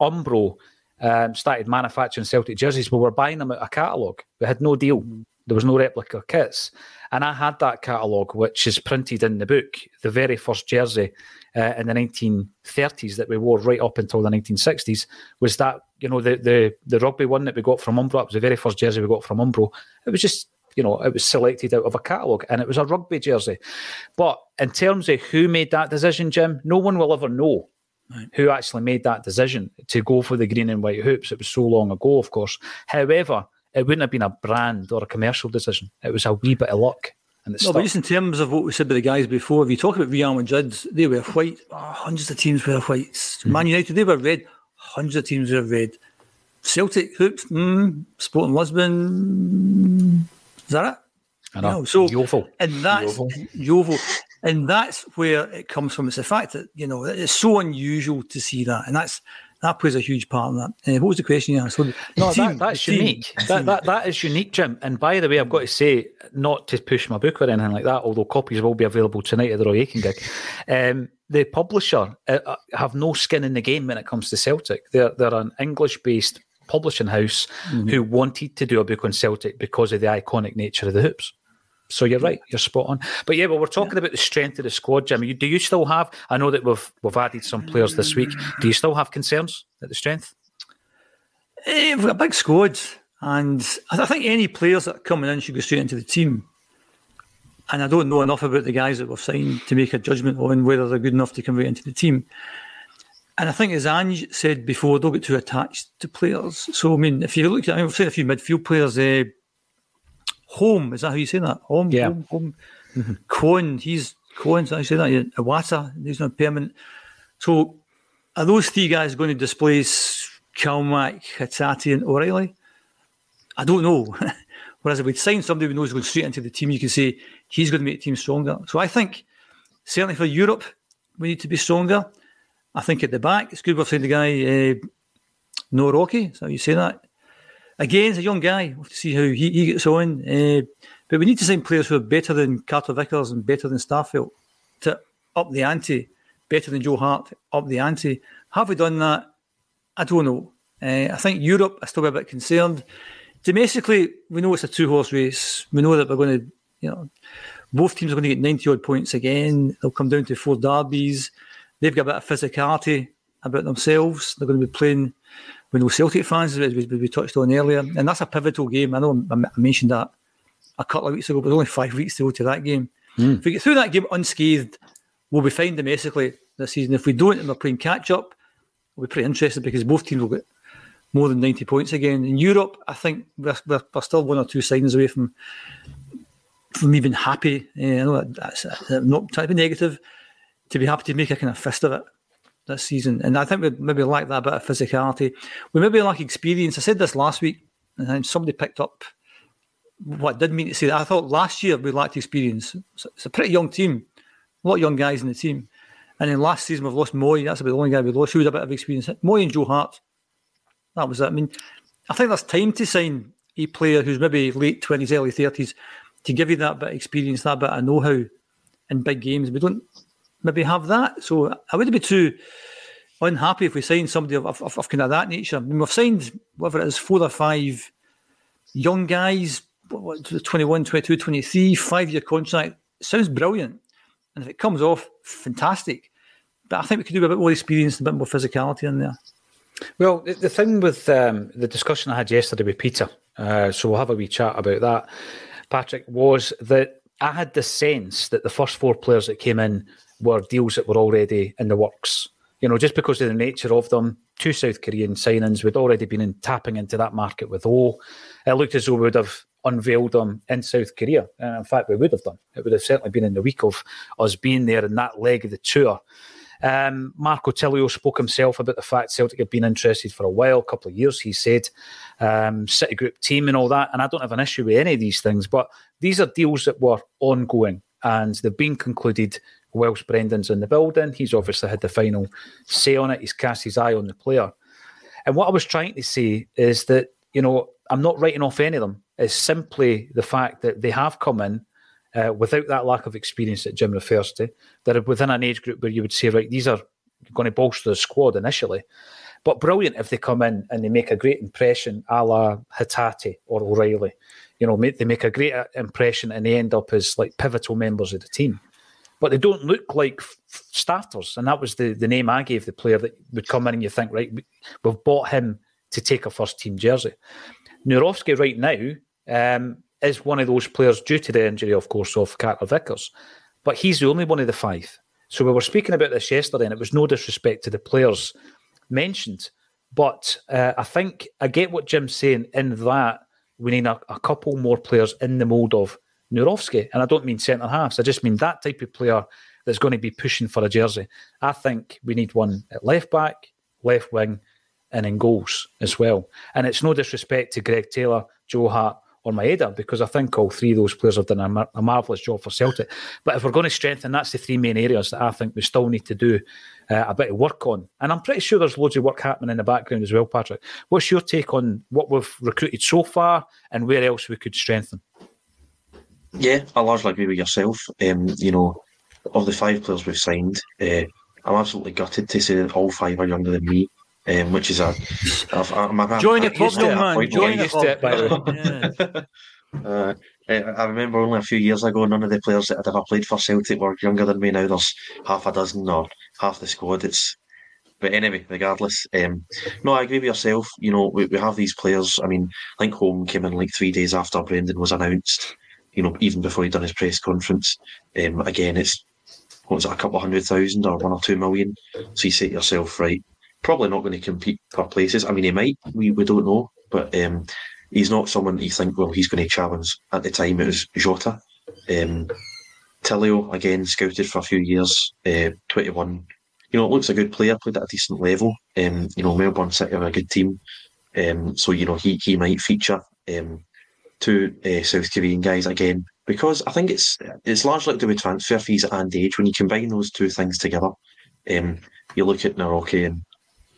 Umbro um, started manufacturing Celtic jerseys, but we were buying them out a catalogue. We had no deal. There was no replica kits. And I had that catalogue, which is printed in the book, the very first jersey uh, in the 1930s that we wore right up until the 1960s was that, you know, the, the, the rugby one that we got from Umbro. It was the very first jersey we got from Umbro. It was just, you know, it was selected out of a catalogue and it was a rugby jersey. But in terms of who made that decision, Jim, no one will ever know Right. who actually made that decision to go for the green and white hoops. It was so long ago, of course. However, it wouldn't have been a brand or a commercial decision. It was a wee bit of luck. And no, but just in terms of what we said by the guys before, if you talk about Real Madrid, they were white. Oh, hundreds of teams were white. Mm-hmm. Man United, they were red. Hundreds of teams were red. Celtic hoops, mm, Sporting Lisbon. Is that it? I know. so Yeovil. and that's Yeovil. And that's where it comes from. It's the fact that you know it's so unusual to see that, and that's that plays a huge part in that. Uh, what was the question you asked? no, team, that, that's unique. That, that, that is unique, Jim. And by the way, I've got to say, not to push my book or anything like that, although copies will be available tonight at the Roy Aitken gig. Um, the publisher uh, uh, have no skin in the game when it comes to Celtic. They're they're an English based publishing house mm-hmm. who wanted to do a book on Celtic because of the iconic nature of the hoops. So you're right, you're spot on. But yeah, well, we're talking yeah. about the strength of the squad, Jimmy. Do you still have? I know that we've we've added some players this week. Do you still have concerns at the strength? Uh, we've got a big squad, and I think any players that are coming in should go straight into the team. And I don't know enough about the guys that we've signed to make a judgment on whether they're good enough to come right into the team. And I think, as Ange said before, don't get too attached to players. So, I mean, if you look at, I mean, we've seen a few midfield players. Uh, Holm, is that how you say that? Holm, yeah. Holm, home. Mm-hmm. Kwon, he's Kwon's how you say that? Yeah. Iwata, he's not permanent. So are those three guys going to displace Calmack, Hatate, and O'Riley? I don't know. Whereas if we sign somebody who knows going straight into the team, you can say he's going to make the team stronger. So I think certainly for Europe, we need to be stronger. I think at the back, it's good we've signed the guy, uh, Nawrocki, is that how you say that? Again, he's a young guy. We'll have to see how he, he gets on. Uh, but we need to sign players who are better than Carter Vickers and better than Starfelt to up the ante, better than Joe Hart, up the ante. Have we done that? I don't know. Uh, I think Europe is still be a bit concerned. Domestically, we know it's a two horse race. We know that we're going to, you know, both teams are going to get 90 odd points again. They'll come down to four derbies. They've got a bit of physicality about themselves. They're going to be playing with no Celtic fans, as we, we, touched on earlier. And that's a pivotal game. I know I mentioned that a couple of weeks ago, but there's only five weeks to go to that game. Mm. If we get through that game unscathed, we'll be fine domestically this season. If we don't and we're playing catch up, we'll be pretty interested because both teams will get more than 90 points again. In Europe, I think we're, we're, we're still one or two signings away from from even happy. Uh, I know that's not trying to be negative, to be happy to make a kind of fist of it this season. And I think we maybe lack that bit of physicality. We maybe lack experience. I said this last week, and somebody picked up what did mean to say that. I thought last year we lacked experience. It's a pretty young team, a lot of young guys in the team. And then last season we've lost Moy. That's about the only guy we lost who had a bit of experience. Moy and Joe Hart. That was it. I mean, I think there's time to sign a player who's maybe late twenties, early thirties, to give you that bit of experience, that bit of know-how in big games. We don't maybe have that. So I wouldn't be too unhappy if we signed somebody of, of, of kind of that nature. I mean, we've signed whatever it is, four or five young guys, what, 21, 22, 23, five year contract. Sounds brilliant. And if it comes off, fantastic. But I think we could do a bit more experience and a bit more physicality in there. Well, the, the thing with um, the discussion I had yesterday with Peter, uh, so we'll have a wee chat about that, Patrick, was that I had the sense that the first four players that came in were deals that were already in the works. You know, just because of the nature of them, two South Korean signings, we'd already been in, tapping into that market with O. It looked as though we would have unveiled them in South Korea. And in fact, we would have done. It would have certainly been in the week of us being there in that leg of the tour. Um, Marco Tilio spoke himself about the fact Celtic had been interested for a while, a couple of years, he said. Um, City Group team and all that. And I don't have an issue with any of these things, but these are deals that were ongoing and they've been concluded whilst Brendan's in the building. He's obviously had the final say on it. He's cast his eye on the player. And what I was trying to say is that, you know, I'm not writing off any of them. It's simply the fact that they have come in uh, without that lack of experience that Jim refers to. That are within an age group where you would say, right, these are going to bolster the squad initially. But brilliant if they come in and they make a great impression, a la Hatate or O'Riley. You know, make, they make a great uh, impression and they end up as like pivotal members of the team. But they don't look like starters. And that was the, the name I gave the player that would come in and you think, right, we've bought him to take a first team jersey. Nawrocki right now um, is one of those players due to the injury, of course, of Carter Vickers. But he's the only one of the five. So we were speaking about this yesterday, and it was no disrespect to the players mentioned. But uh, I think I get what Jim's saying in that we need a, a couple more players in the mould of Nawrocki. And I don't mean centre halves, I just mean that type of player that's going to be pushing for a jersey. I think we need one at left back, left wing, and in goals as well. And it's no disrespect to Greg Taylor, Joe Hart, or Maeda because I think all three of those players have done a, mar- a marvellous job for Celtic. But if we're going to strengthen, that's the three main areas that I think we still need to do uh, a bit of work on. And I'm pretty sure there's loads of work happening in the background as well, Patrick. What's your take on what we've recruited so far and where else we could strengthen? Yeah, I largely agree with yourself. Um, you know, of the five players we've signed, uh, I'm absolutely gutted to say that all five are younger than me um, which is a. I'm, I'm, Join the club, young man. Join the club. By the uh, I remember only a few years ago, none of the players that had ever played for Celtic were younger than me. Now there's half a dozen or half the squad. It's but anyway, regardless, um, no, I agree with yourself. You know, we, we have these players. I mean, I think Holm came in like three days after Brendan was announced. You know, even before he'd done his press conference. Um, again, it's what was it, a couple of hundred thousand or one or two million. So you say to yourself, right, probably not going to compete for places. I mean, he might. We, we don't know, but um, he's not someone you think. Well, he's going to challenge. At the time, it was Jota. Um, Tilio again scouted for a few years. Uh, Twenty one. You know, it looks a good player. Played at a decent level. Um, you know, Melbourne City are a good team. Um, so you know he he might feature. Um, two uh, South Korean guys again because I think it's it's largely to do with transfer fees and age. When you combine those two things together, um, you look at Nawrocki and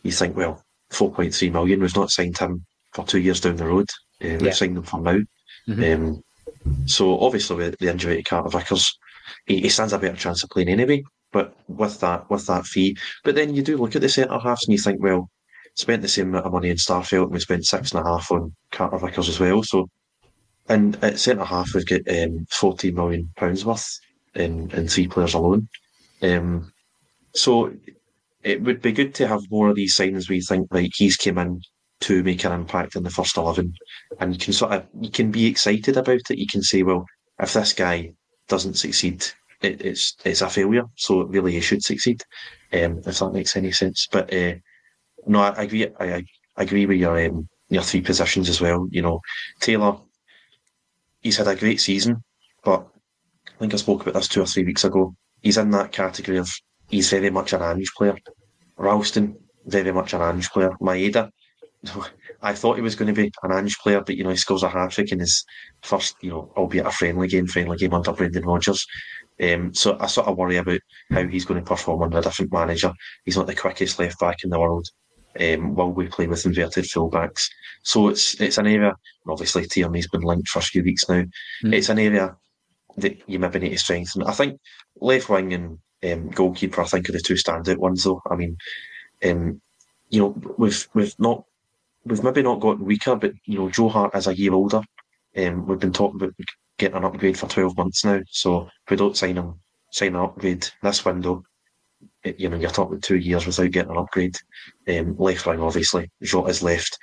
you think, well, 4.3 million, we've not signed him for two years down the road. Uh, we've signed him for now. Mm-hmm. Um, so obviously, with the injury to Carter Vickers, he, he, stands a better chance of playing anyway. But with that, with that fee, but then you do look at the centre halves and you think, well, spent the same amount of money in Starfelt and we spent six and a half on Carter Vickers as well. So, and at centre half we've got um, 14 million pounds worth in in three players alone. Um, so it would be good to have more of these signings where you think like he's came in to make an impact in the first eleven, and you can sort of you can be excited about it. You can say, well, if this guy doesn't succeed, it, it's it's a failure. So really, he should succeed. Um, if that makes any sense. But uh, no, I, I agree. I, I, agree with your um, your three positions as well. You know, Taylor, he's had a great season, but I think I spoke about this two or three weeks ago. He's in that category of he's very much an Ange player. Ralston, very much an Ange player. Maeda, I thought he was going to be an Ange player, but you know he scores a hat trick in his first, you know, albeit a friendly game, friendly game under Brendan Rodgers. Um, so I sort of worry about how he's going to perform under a different manager. He's not the quickest left back in the world. Um, while we play with inverted fullbacks, so it's it's an area. Obviously, Tierney's been linked for a few weeks now. Mm. It's an area that you maybe need to strengthen. I think left wing and um, goalkeeper, I think, are the two standout ones, though. I mean, um, you know, we've we've not we've maybe not gotten weaker, but you know, Joe Hart is a year older. Um, we've been talking about getting an upgrade for twelve months now. So if we don't sign him, sign an upgrade this window, it, you know, you're talking two years without getting an upgrade. Um, left wing, obviously, Jota's left.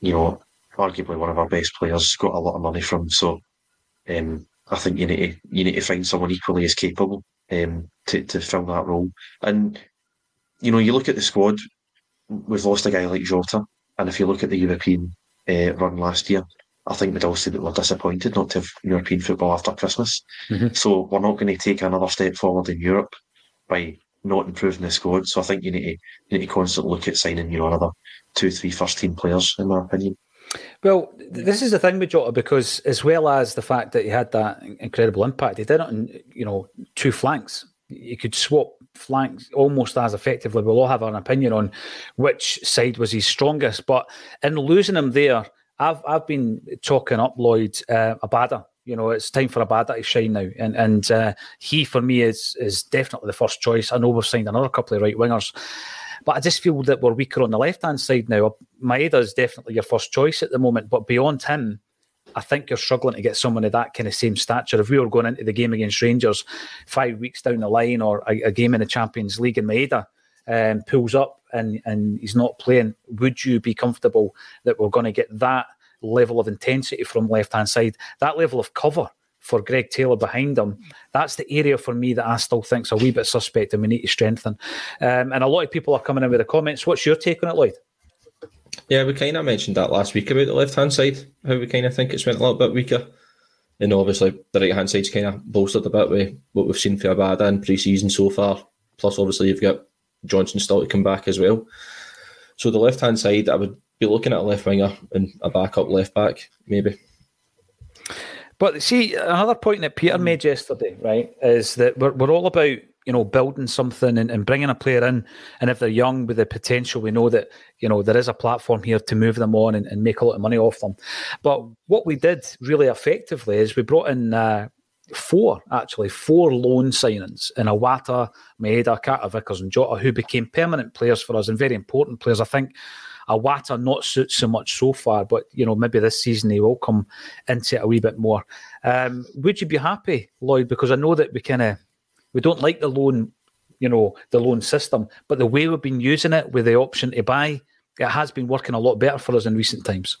You know, arguably one of our best players, got a lot of money from. So, um, I think you need to you need to find someone equally as capable um, to to fill that role. And you know, you look at the squad. We've lost a guy like Jota, and if you look at the European uh, run last year, I think we'd all say that we're disappointed not to have European football after Christmas. Mhm. So we're not going to take another step forward in Europe by not improving the squad. So I think you need to you need to constantly look at signing, you know, another two, three first team players, in my opinion. Well, this is the thing with Jota because, as well as the fact that he had that incredible impact, he did it on you know two flanks. You could swap flanks almost as effectively. We'll all have an opinion on which side was his strongest, but in losing him there, I've I've been talking up Lloyd uh, Abada. You know, it's time for Abada to shine now, and and uh, he for me is is definitely the first choice. I know we've signed another couple of right wingers, but I just feel that we're weaker on the left hand side now. Maeda is definitely your first choice at the moment, but beyond him, I think you're struggling to get someone of that kind of same stature. If we were going into the game against Rangers five weeks down the line, or a, a game in the Champions League, and Maeda um, pulls up and and he's not playing, would you be comfortable that we're going to get that level of intensity from left hand side, that level of cover? For Greg Taylor behind him, that's the area for me that I still think's a wee bit suspect, and we need to strengthen. Um, and a lot of people are coming in with the comments. What's your take on it, Lloyd? Yeah, we kind of mentioned that last week about the left hand side, how we kind of think it's went a little bit weaker. And obviously, the right hand side's kind of bolstered a bit with what we've seen for Abada in pre season so far. Plus, obviously, you've got Johnston still to come back as well. So, the left hand side, I would be looking at a left winger and a backup left back, maybe. But see, another point that Peter made yesterday, right, is that we're, we're all about you know building something and, and bringing a player in, and if they're young with the potential, we know that you know there is a platform here to move them on and, and make a lot of money off them. But what we did really effectively is we brought in. Uh, Four actually, four loan signings in Iwata, Maeda, Carter Vickers, and Jota, who became permanent players for us and very important players. I think Iwata not so, so much so far, but you know maybe this season he will come into it a wee bit more. Um, would you be happy, Lloyd? Because I know that we kind of we don't like the loan, you know, the loan system, but the way we've been using it with the option to buy, it has been working a lot better for us in recent times.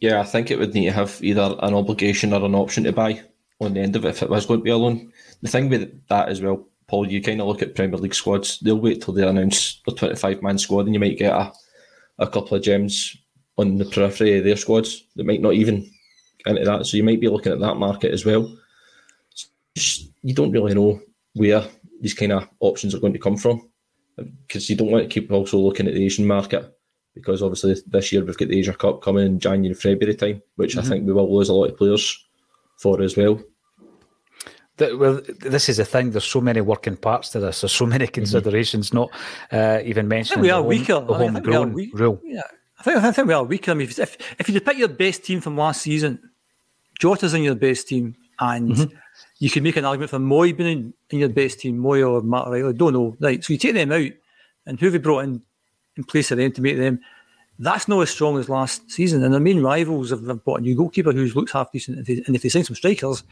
Yeah, I think it would need to have either an obligation or an option to buy on the end of it if it was going to be a loan. The thing with that as well, Paul, you kind of look at Premier League squads, they'll wait till they announce the 25 man squad and you might get a, a couple of gems on the periphery of their squads that might not even into that. So you might be looking at that market as well. Just, you don't really know where these kind of options are going to come from because you don't want to keep also looking at the Asian market because obviously this year we've got the Asia Cup coming in January, February time, which I mm-hmm. think we will lose a lot of players for as well. That, well, this is the thing. There's so many working parts to this. There's so many considerations. Not uh, even mentioning we the are home, weaker. the think we are homegrown weak- rule. Yeah, I think I think we are weaker. I mean, if if, if you pick your best team from last season, Jota's in your best team, and Mm-hmm. you could make an argument for Moy being in, in your best team, Moy or Matt Riley. Don't know. Right. So you take them out, and who have you brought in in place of them to make them? That's not as strong as last season. And their main rivals have, have bought a new goalkeeper who looks half decent. If they, and if they sign some strikers,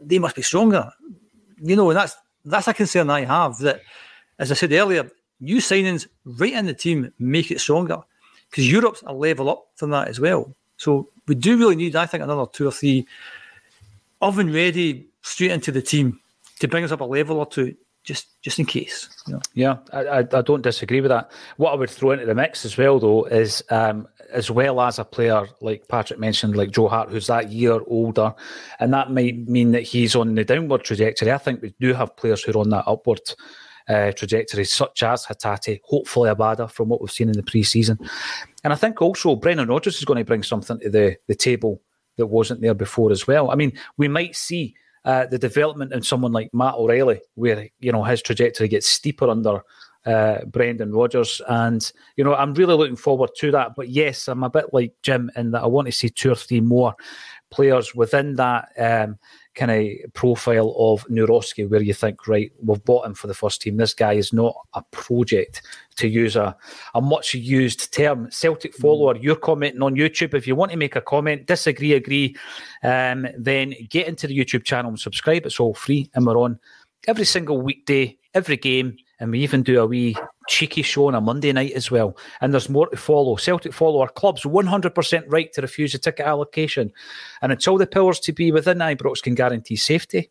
they must be stronger. You know, and that's that's a concern I have. That, as I said earlier, new signings right in the team make it stronger because Europe's a level up from that as well. So we do really need, I think, another two or three oven ready straight into the team to bring us up a level or two, just just in case. You know. Yeah, I, I, I don't disagree with that. What I would throw into the mix as well, though, is um, as well as a player like Patrick mentioned, like Joe Hart, who's that year older, and that might mean that he's on the downward trajectory. I think we do have players who are on that upward uh, trajectory, such as Hatate, hopefully Abada, from what we've seen in the pre-season. And I think also Brendan Rodgers is going to bring something to the, the table that wasn't there before as well. I mean, we might see uh, the development in someone like Matt O'Riley, where you know his trajectory gets steeper under uh, Brendan Rodgers, and you know I'm really looking forward to that. But yes, I'm a bit like Jim in that I want to see two or three more players within that um, kind of profile of Nawrocki, where you think, right, we've bought him for the first team. This guy is not a project, to use a, a much used term. Celtic follower, you're commenting on YouTube. If you want to make a comment, disagree, agree, um, then get into the YouTube channel and subscribe. It's all free, and we're on every single weekday, every game, and we even do a wee cheeky show on a Monday night as well. And there's more to follow. Celtic follow our club's 100% right to refuse a ticket allocation. And until the powers to be within Ibrox can guarantee safety,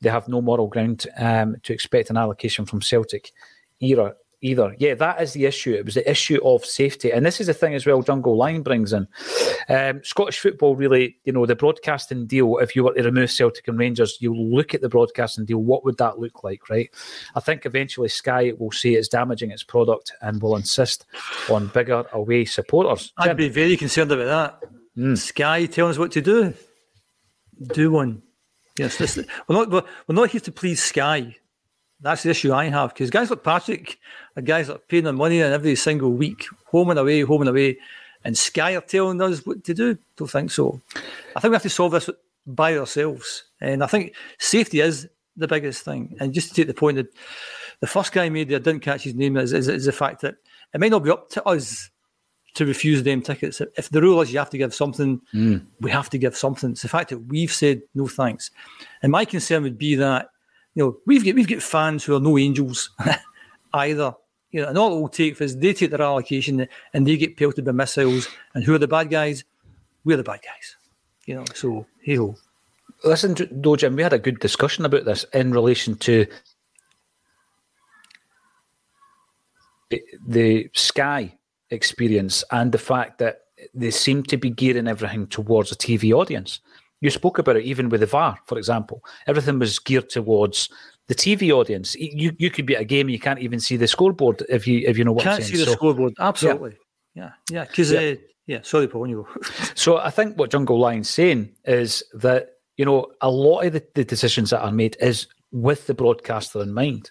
they have no moral ground um, to expect an allocation from Celtic either, either. Yeah, that is the issue. It was the issue of safety. And this is the thing as well, Jungle Lion brings in. Um, Scottish football really, you know, the broadcasting deal, if you were to remove Celtic and Rangers, you look at the broadcasting deal, what would that look like, right? I think eventually Sky will say it's damaging its product and will insist on bigger away supporters. I'd be very concerned about that. Mm. Sky telling us what to do. Do one. Yes, this, we're not we're, we're not here to please Sky. That's the issue I have because guys like Patrick are guys that are paying their money in every single week, home and away, home and away, and Sky are telling us what to do. Don't think so. I think we have to solve this by ourselves, and I think safety is the biggest thing. And just to take the point that the first guy made there didn't catch his name is, is, is the fact that it may not be up to us to refuse them tickets. If the rule is you have to give something, mm. we have to give something. It's the fact that we've said no thanks. And my concern would be that you know, we've got we've got fans who are no angels either. You know, and all it will take is they take their allocation and they get pelted by missiles. And who are the bad guys? We're the bad guys. You know, so hey ho. Listen, though, Jim, we had a good discussion about this in relation to the Sky experience and the fact that they seem to be gearing everything towards a TV audience. You spoke about it even with the VAR, for example. Everything was geared towards the TV audience. You you could be at a game and you can't even see the scoreboard if you if you know what can't I'm see the so, scoreboard. Absolutely. Yeah, yeah. Because yeah. Uh, yeah. Sorry, Paul. You go. so I think what Jungle Lion's saying is that you know a lot of the, the decisions that are made is with the broadcaster in mind.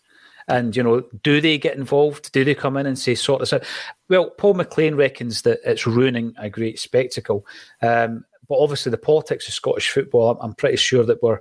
And you know, do they get involved? Do they come in and say sort this out? Well, Paul McLean reckons that it's ruining a great spectacle. Um, but obviously, the politics of Scottish football, I'm, pretty sure that we're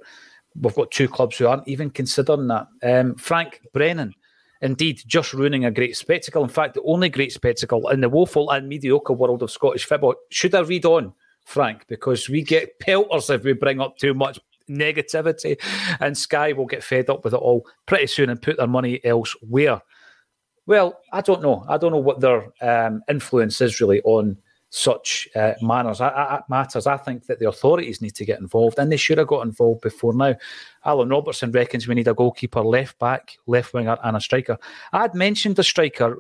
we've got two clubs who aren't even considering that. Um, Frank Brennan, indeed, just ruining a great spectacle. In fact, the only great spectacle in the woeful and mediocre world of Scottish football. Should I read on, Frank? Because we get pelters if we bring up too much negativity, and Sky will get fed up with it all pretty soon and put their money elsewhere. Well, I don't know. I don't know what their um, influence is really on such uh, manners, I, I, matters. I think that the authorities need to get involved, and they should have got involved before now. Alan Robertson reckons we need a goalkeeper, left back, left winger, and a striker. I'd mentioned the striker.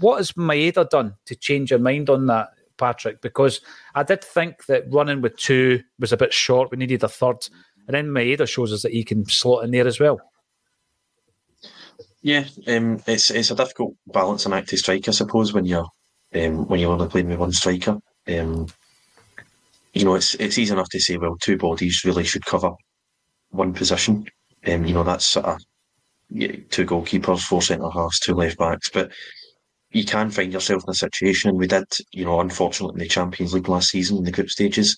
What has Maeda done to change your mind on that, Patrick? Because I did think that running with two was a bit short. We needed a third, and then Maeda shows us that he can slot in there as well. Yeah, um, it's it's a difficult balancing act to strike, I suppose, when you're um, when you're only playing with one striker. Um, you know, it's it's easy enough to say, well, two bodies really should cover one position. Um, you know, that's sort of two goalkeepers, four centre halves, two left backs. But you can find yourself in a situation, and we did, you know, unfortunately in the Champions League last season in the group stages,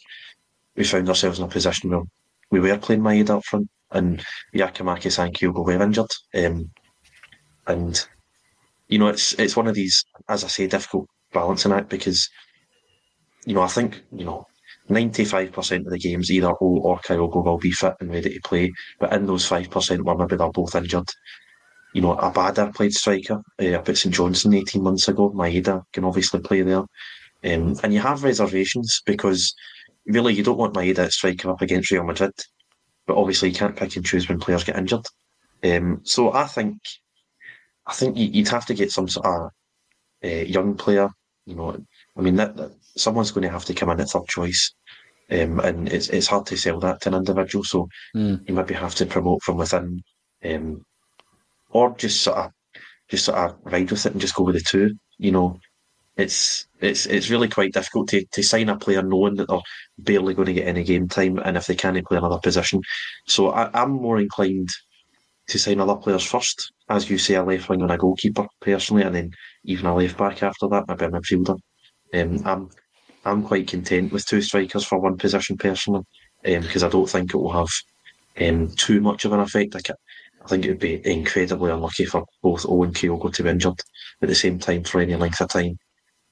we found ourselves in a position where we were playing Maeda up front, and Giakoumakis and Kyogo were injured. Um, and you know, it's it's one of these, as I say, difficult balancing act because, you know, I think, you know, 95% of the games either O or Kyogo will be fit and ready to play, but in those 5% where maybe they're both injured, you know, a Abada played striker uh, up at St Johnstone 18 months ago. Maeda can obviously play there. Um, and you have reservations because really you don't want Maeda at striker up against Real Madrid, but obviously you can't pick and choose when players get injured. Um, so I think I think you'd have to get some sort of uh, young player you know, I mean that, that someone's going to have to come in at third choice, um, and it's it's hard to sell that to an individual. So mm. you maybe have to promote from within, um, or just sort of just sort of ride with it and just go with the two. You know, it's it's it's really quite difficult to, to sign a player knowing that they're barely going to get any game time, and if they can't play another position. So I, I'm more inclined to sign other players first, as you say, a left wing and a goalkeeper personally, and then even a left back after that, a midfielder. Um, I'm I'm quite content with two strikers for one position personally, because um, I don't think it will have um, too much of an effect. I, can, I think it would be incredibly unlucky for both Owen and Kyogo to be injured at the same time for any length of time.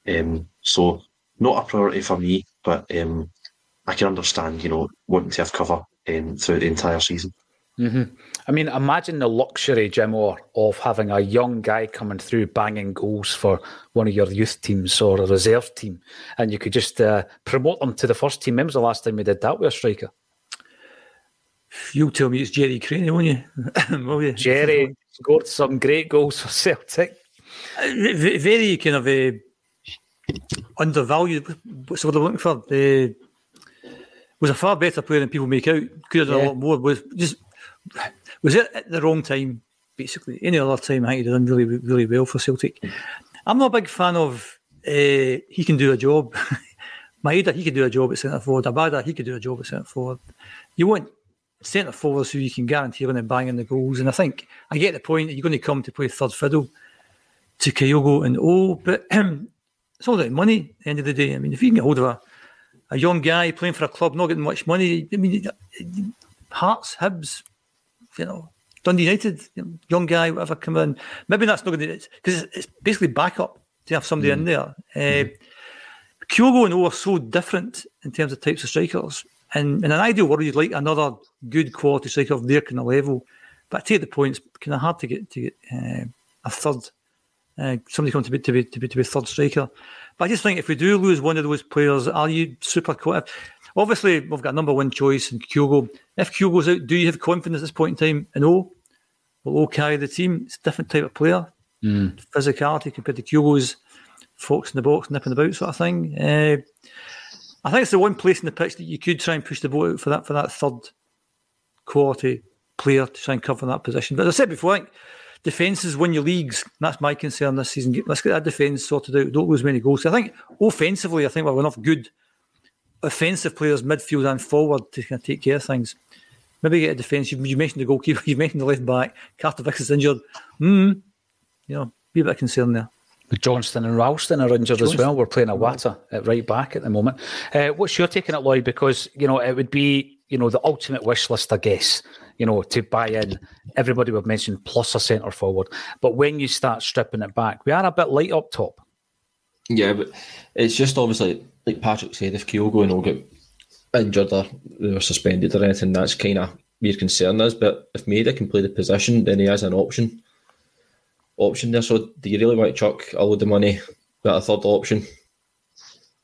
Um, so not a priority for me, but um, I can understand, you know, wanting to have cover um, through the entire season. Mm-hmm. I mean, imagine the luxury, Jim Orr, of having a young guy coming through banging goals for one of your youth teams or a reserve team, and you could just uh, promote them to the first team. When was the last time we did that with a striker? You'll tell me it's Gerry Creaney, won't you? Will you? Jerry scored some great goals for Celtic. very kind of a undervalued. What's what I'm looking for? The was a far better player than people make out. Could have done yeah. a lot more. Was just was it at the wrong time? Basically, any other time, I think he'd done really, really well for Celtic. I'm not a big fan of. Uh, he can do a job. Maeda, he could do a job at centre forward. Abada, he could do a job at centre forward. You want centre forwards who you can guarantee are going to bang in the goals. And I think I get the point that you're going to come to play third fiddle to Kyogo and O, but um, it's all about money at the end of the day. I mean, if you can get hold of a, a young guy playing for a club, not getting much money, I mean, Hearts, Hibs, you know, Dundee United, young guy, whatever, come in. Maybe that's not going to, because it's basically backup to have somebody mm. in there. Uh, mm. Kyogo and O are so different in terms of types of strikers. And in an ideal world, you'd like another good quality striker of their kind of level. But I take the point, it's kind of hard to get to get uh, a third uh, somebody come to be to be to be to be third striker. But I just think if we do lose one of those players, are you super? Obviously, we've got number one choice in Kyogo. If Kyogo's out, do you have confidence at this point in time in O? Will O carry the team? It's a different type of player. Mm. Physicality compared to Kyogo's folks in the box, nipping about sort of thing. Uh, I think it's the one place in the pitch that you could try and push the ball out for that for that third quality player to try and cover that position. But as I said before, I think defences win your leagues. That's my concern this season. Let's get that defence sorted out. Don't lose many goals. I think offensively, I think we've enough good offensive players, midfield and forward, to kind of take care of things. Maybe get a defence. You, you, mentioned the goalkeeper. You mentioned the left back. Carter Vickers is injured. Hmm. You know, be a bit concerned there. Johnston and Ralston are injured Johnston. as well. We're playing Iwata at right back at the moment. Uh, what's your taking it, Lloyd? Because you know it would be you know the ultimate wish list, I guess you know, to buy in everybody we've mentioned plus a centre forward. But when you start stripping it back, we are a bit light up top. Yeah, but it's just obviously like Patrick said, if Kyogo and all get injured or they were suspended or anything, that's kind of your concern is. But if Maeda can play the position, then he has an option option there. So do you really want to chuck a load of money at a third option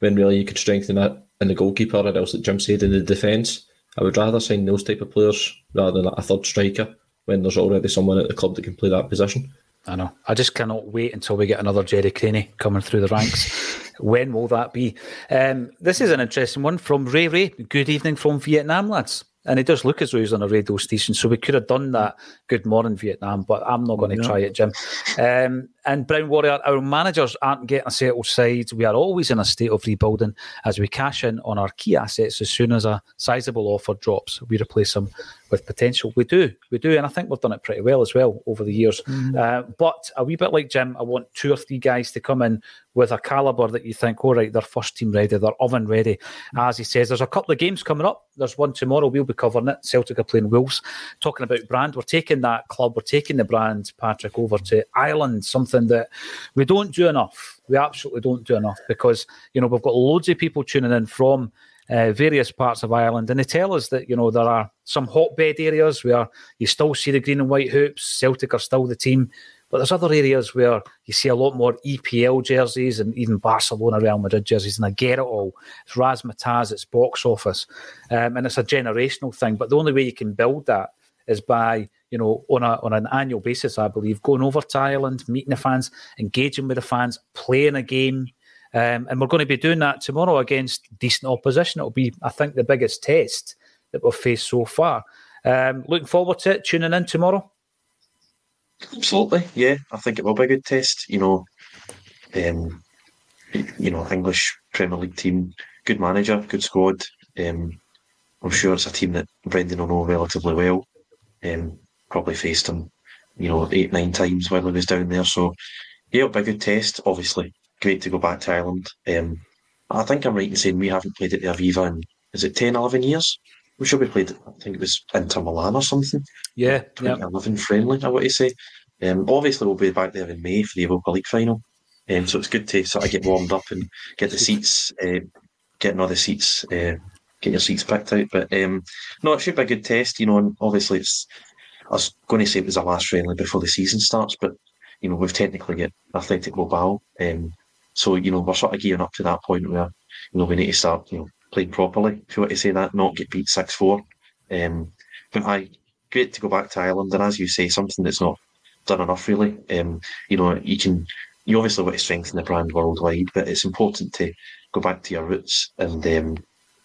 when really you could strengthen that in the goalkeeper or else, like Jim said, in the defence? I would rather sign those type of players rather than a third striker when there's already someone at the club that can play that position. I know. I just cannot wait until we get another Gerry Creaney coming through the ranks. when will that be? Um, this is an interesting one from Ray Ray. Good evening from Vietnam, lads. And it does look as though he's on a radio station, so we could have done that. Good morning, Vietnam, but I'm not going to yeah. try it, Jim. Um, and Brown Warrior, our managers aren't getting a settled side. We are always in a state of rebuilding as we cash in on our key assets as soon as a sizable offer drops. We replace them with potential. We do, we do, and I think we've done it pretty well as well over the years. Mm. Uh, but a wee bit like Jim, I want two or three guys to come in with a calibre that you think, all right, they're first team ready, they're oven ready. As he says, there's a couple of games coming up. There's one tomorrow. We'll be covering it. Celtic are playing Wolves. Talking about brand, we're taking that club, we're taking the brand, Patrick, over to Ireland. Something something that we don't do enough. We absolutely don't do enough because you know we've got loads of people tuning in from uh, various parts of Ireland, and they tell us that you know there are some hotbed areas where you still see the green and white hoops. Celtic are still the team, but there's other areas where you see a lot more EPL jerseys and even Barcelona, Real Madrid jerseys, and I get it all. It's razzmatazz, it's box office, um, and it's a generational thing. But the only way you can build that is by you know, on a on an annual basis, I believe, going over to Ireland, meeting the fans, engaging with the fans, playing a game. Um, and we're going to be doing that tomorrow against decent opposition. It'll be, I think, the biggest test that we've faced so far. Um, looking forward to it, tuning in tomorrow. Absolutely, yeah. I think it will be a good test. You know, um, you know, English Premier League team, good manager, good squad. Um, I'm sure it's a team that Brendan will know relatively well. Um, probably faced him, you know, eight, nine times while he was down there. So, yeah, it'll be a good test. Obviously, great to go back to Ireland. Um, I think I'm right in saying we haven't played at the Aviva in, is it 10, 11 years? We should be played, I think it was Inter Milan or something. Yeah. 2011 yep. friendly, I want to say. Um, obviously, we'll be back there in May for the Europa League final. Um, so it's good to sort of get warmed up and get the seats, uh, getting all the seats, uh, get your seats picked out. But um, no, it should be a good test, you know. And obviously, it's I was going to say it was the last friendly before the season starts, but you know we've technically got Athletic Bilbao, um, so you know we're sort of gearing up to that point where you know we need to start you know playing properly. If you want to say that, not get beat six four. Um, but I great to go back to Ireland, and as you say, something that's not done enough really. Um, you know, you can you obviously want to strengthen the brand worldwide, but it's important to go back to your roots and um,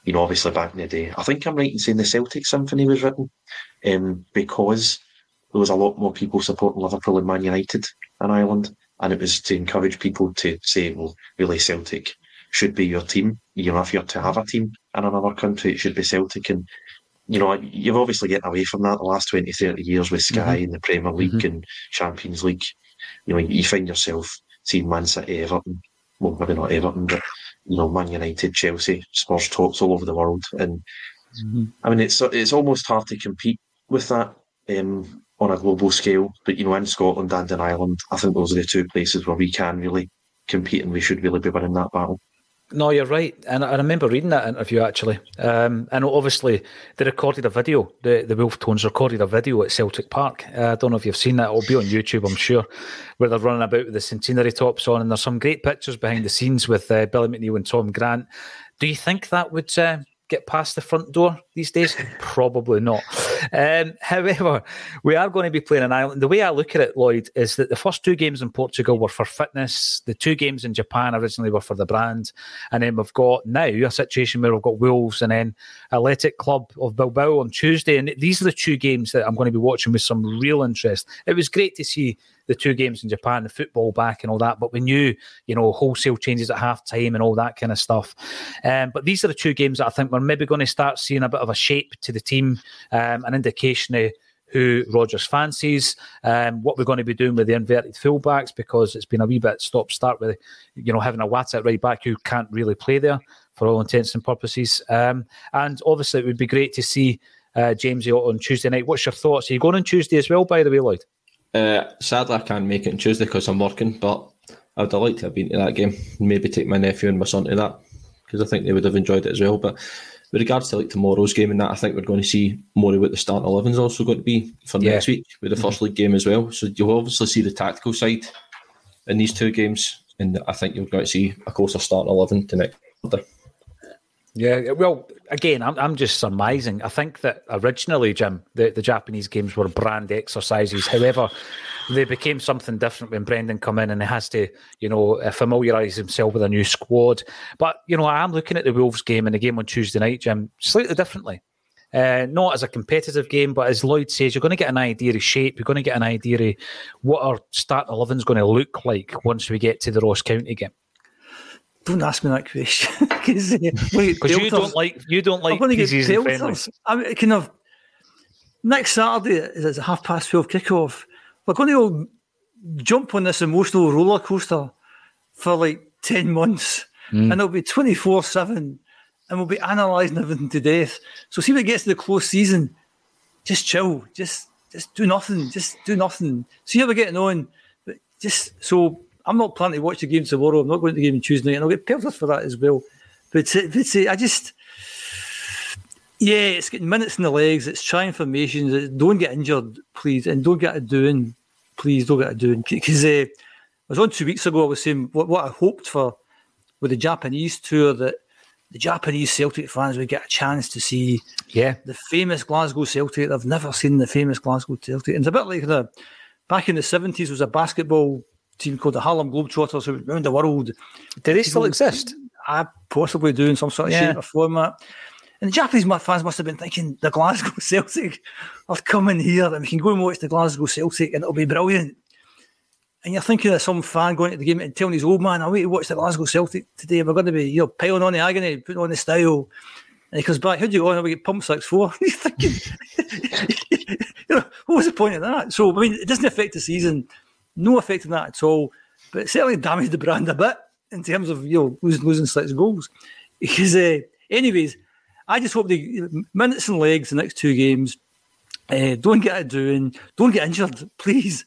you know, obviously back in the day. I think I'm right in saying the Celtic Symphony was written um, because there was a lot more people supporting Liverpool and Man United in Ireland, and it was to encourage people to say, well, really Celtic should be your team. You know, if you're to have a team in another country, it should be Celtic. And you know, you've obviously getting away from that the last 20, 30 years with Sky mm-hmm. and the Premier League mm-hmm. and Champions League. You know, you find yourself seeing Man City, Everton, well, maybe not Everton, but, you know, Man United, Chelsea, Spurs talks all over the world. And mm-hmm. I mean, it's it's almost hard to compete with that um, on a global scale. But, you know, in Scotland and in Ireland, I think those are the two places where we can really compete and we should really be winning that battle. No, you're right, and I remember reading that interview actually. Um, and obviously, they recorded a video. The the Wolfe Tones recorded a video at Celtic Park. Uh, I don't know if you've seen that. It'll be on YouTube, I'm sure, where they're running about with the centenary tops on, and there's some great pictures behind the scenes with uh, Billy McNeill and Tom Grant. Do you think that would uh, get past the front door these days? Probably not. Um, however, we are going to be playing an island. The way I look at it, Lloyd, is that the first two games in Portugal were for fitness. The two games in Japan originally were for the brand. And then we've got now a situation where we've got Wolves and then Athletic Club of Bilbao on Tuesday. And these are the two games that I'm going to be watching with some real interest. It was great to see the two games in Japan, the football back and all that. But we knew, you know, wholesale changes at half time and all that kind of stuff. Um, but these are the two games that I think we're maybe going to start seeing a bit of a shape to the team, um, an indication of who Rodgers fancies, um, what we're going to be doing with the inverted fullbacks because it's been a wee bit stop start with, you know, having a Watt at right back who can't really play there for all intents and purposes. Um, and obviously, it would be great to see uh, James on Tuesday night. What's your thoughts? Are you going on Tuesday as well, by the way, Lloyd? Uh, sadly, I can't make it on Tuesday because I'm working, but I would have liked to have been to that game. Maybe take my nephew and my son to that because I think they would have enjoyed it as well. But with regards to like tomorrow's game and that, I think we're going to see more of what the start 11 is also going to be for yeah. next week with the 1st mm-hmm. league game as well. So you'll obviously see the tactical side in these two games, and I think you're going to see a closer start 11 to next. Yeah, well, again, I'm, I'm just surmising. I think that originally, Jim, the, the Japanese games were brand exercises. However, they became something different when Brendan come in and he has to, you know, uh, familiarise himself with a new squad. But, you know, I'm looking at the Wolves game and the game on Tuesday night, Jim, slightly differently. Uh, not as a competitive game, but as Lloyd says, you're going to get an idea of shape. You're going to get an idea of what our start 11 is going to look like once we get to the Ross County game. Don't ask me that question because uh, you don't like you don't like. I'm going to get pelters. I mean, kind of next Saturday is a half past twelve kickoff. We're going to go jump on this emotional roller coaster for like ten months, mm. and it'll be twenty four seven, and we'll be analysing everything to death. So see when it gets to the close season, just chill, just just do nothing, just do nothing. See how we're getting on, but just so I'm not planning to watch the game tomorrow. I'm not going to the game on Tuesday night, and I'll get pelters for that as well. But, uh, but uh, I just, yeah, it's getting minutes in the legs. It's trying formations. Uh, don't get injured, please, and don't get it doing, please. Don't get it doing because uh, I was on two weeks ago. I was saying what, what I hoped for with the Japanese tour that the Japanese Celtic fans would get a chance to see yeah the famous Glasgow Celtic. They've never seen the famous Glasgow Celtic. And it's a bit like the back in the seventies was a basketball team called the Harlem Globetrotters who around the world. Do they still exist? I possibly do in some sort of yeah. shape or format. And the Japanese fans must have been thinking the Glasgow Celtic are coming here and we can go and watch the Glasgow Celtic and it'll be brilliant. And you're thinking of some fan going to the game and telling his old man, I wait to watch the Glasgow Celtic today. We're going to be, you know, piling on the agony, putting on the style. And he comes back, how do you? And we get pumped 6 4. You're thinking, you know, what was the point of that? So, I mean, it doesn't affect the season no effect on that at all, but it certainly damaged the brand a bit in terms of you know losing losing six goals. Because, uh, anyways, I just hope the minutes and legs the next two games. Uh, don't get doing. Don't get injured, please.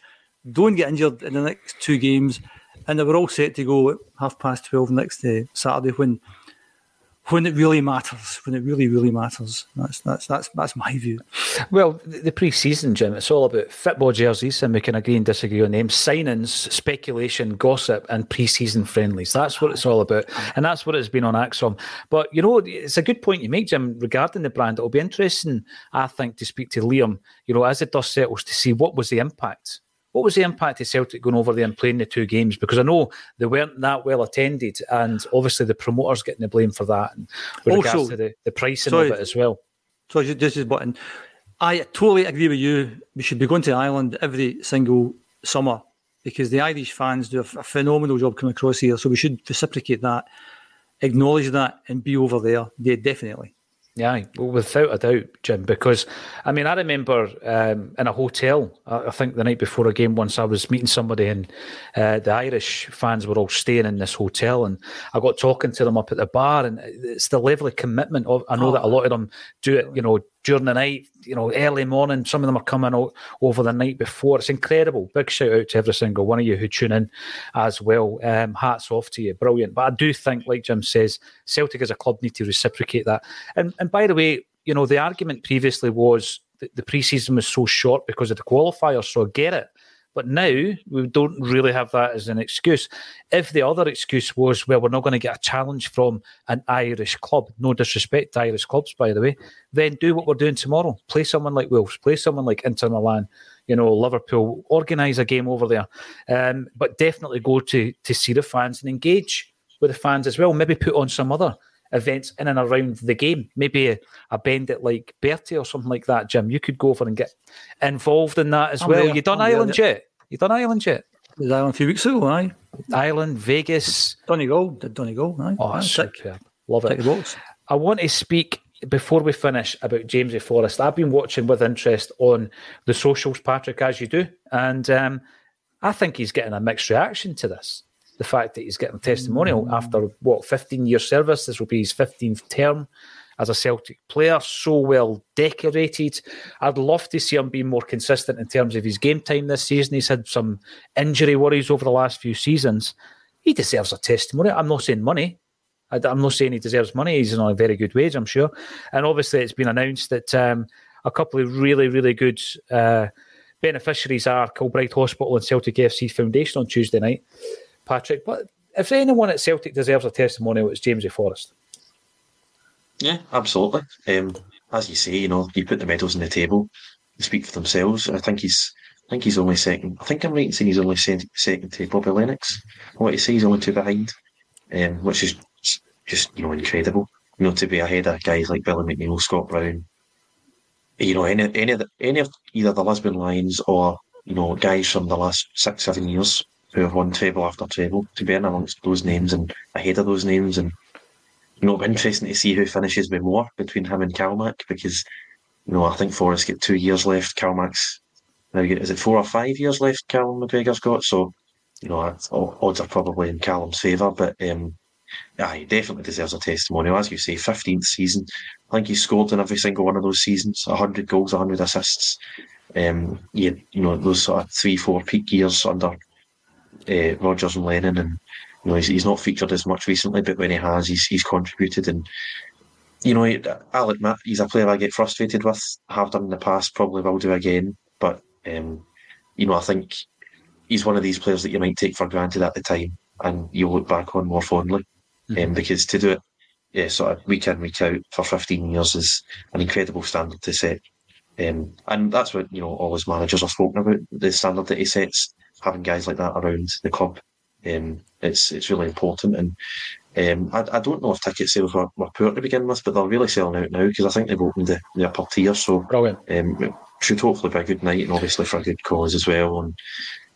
Don't get injured in the next two games. And they were all set to go at half past twelve next uh, Saturday when when it really matters, when it really, really matters. That's that's that's that's my view. Well, the pre-season, Jim, it's all about football jerseys, and we can agree and disagree on names, signings, speculation, gossip, and pre-season friendlies. That's what it's all about, and that's what it's been on ACSOM. But you know, it's a good point you make, Jim, regarding the brand. It'll be interesting, I think, to speak to Liam. You know, as the dust settles, to see what was the impact What was the impact of Celtic going over there and playing the two games? Because I know they weren't that well attended, and obviously the promoters getting the blame for that, and with also, regards to the, the pricing sorry, of it as well. So this is button. I totally agree with you. We should be going to Ireland every single summer because the Irish fans do a, a phenomenal job coming across here. So we should reciprocate that, acknowledge that, and be over there. Yeah, definitely. Yeah, well, without a doubt, Jim. Because I mean, I remember um, in a hotel. I, think the night before a game, once I was meeting somebody, and uh, the Irish fans were all staying in this hotel, and I got talking to them up at the bar, and it's the level of commitment. Of I know oh, that a lot of them do it, you know, during the night, you know, early morning. Some of them are coming out over the night before. It's incredible. Big shout out to every single one of you who tune in as well. Um, hats off to you. Brilliant. But I do think, like Jim says, Celtic as a club need to reciprocate that. And and by the way, you know, the argument previously was that the preseason was so short because of the qualifiers, so I get it. But now we don't really have that as an excuse. If the other excuse was, well, we're not going to get a challenge from an Irish club, no disrespect to Irish clubs, by the way, then do what we're doing tomorrow. Play someone like Wolves, play someone like Inter Milan, you know, Liverpool, organise a game over there. Um, but definitely go to, to see the fans and engage with the fans as well. Maybe put on some other events in and around the game. Maybe a, a it like Bertie or something like that, Jim. You could go over and get involved in that as I'm well. There. You done I'm Ireland there. yet? You done Ireland yet? Ireland a few weeks ago, aye. Ireland, Vegas. Donegal, did Donegal, aye. Oh, aye, superb. Love it. I want to speak before we finish about Jamesy Forrest. I've been watching with interest on the socials, Patrick, as you do. And um, I think he's getting a mixed reaction to this the fact that he's getting testimonial after what 15 year service. This will be his 15th term as a Celtic player, so well decorated. I'd love to see him be more consistent in terms of his game time this season. He's had some injury worries over the last few seasons. He deserves a testimony. I'm not saying money. I'm not saying he deserves money. He's on a very good wage, I'm sure. And obviously, it's been announced that um, a couple of really, really good uh, beneficiaries are Kilbryde Hospital and Celtic FC Foundation on Tuesday night. Patrick. But if anyone at Celtic deserves a testimonial, it's Jamesy Forrest. Yeah, absolutely. Um, as you say, you know, you put the medals on the table, they speak for themselves. I think he's, I think he's only second. I think I'm right in saying he's only second, to Bobby Lennox. What you say, he's only two behind, um, which is just you know incredible. You know, to be ahead of guys like Billy McNeill, Scott Brown, you know, any any of the, any of either the Lisbon Lions or you know guys from the last six seven years who have won table after table, to be in amongst those names and ahead of those names. And, you know, it'll be interesting to see who finishes with more between him and Calmac because, you know, I think Forrest got two years left. Calmac's, now is it four or five years left Callum McGregor's got? So, you know, odds are probably in Callum's favour, but um, yeah, he definitely deserves a testimonial. As you say, 15th season. I think he's scored in every single one of those seasons 100 goals, 100 assists. Um, you, you know, those sort of three, four peak years under uh, Rodgers and Lennon, and you know he's, he's not featured as much recently, but when he has, he's he's contributed. And you know, I'll admit he's a player I get frustrated with. Have done in the past, probably will do again. But um, you know, I think he's one of these players that you might take for granted at the time, and you'll look back on more fondly. Mm-hmm. Um, because to do it, yeah, sort of week in week out for 15 years is an incredible standard to set. Um, and that's what you know all his managers have spoken about the standard that he sets having guys like that around the club. Um, it's it's really important, and um, I, I don't know if ticket sales were, were poor to begin with, but they're really selling out now because I think they've opened the, the upper tier. So brilliant. Um, should hopefully be a good night, and obviously for a good cause as well, and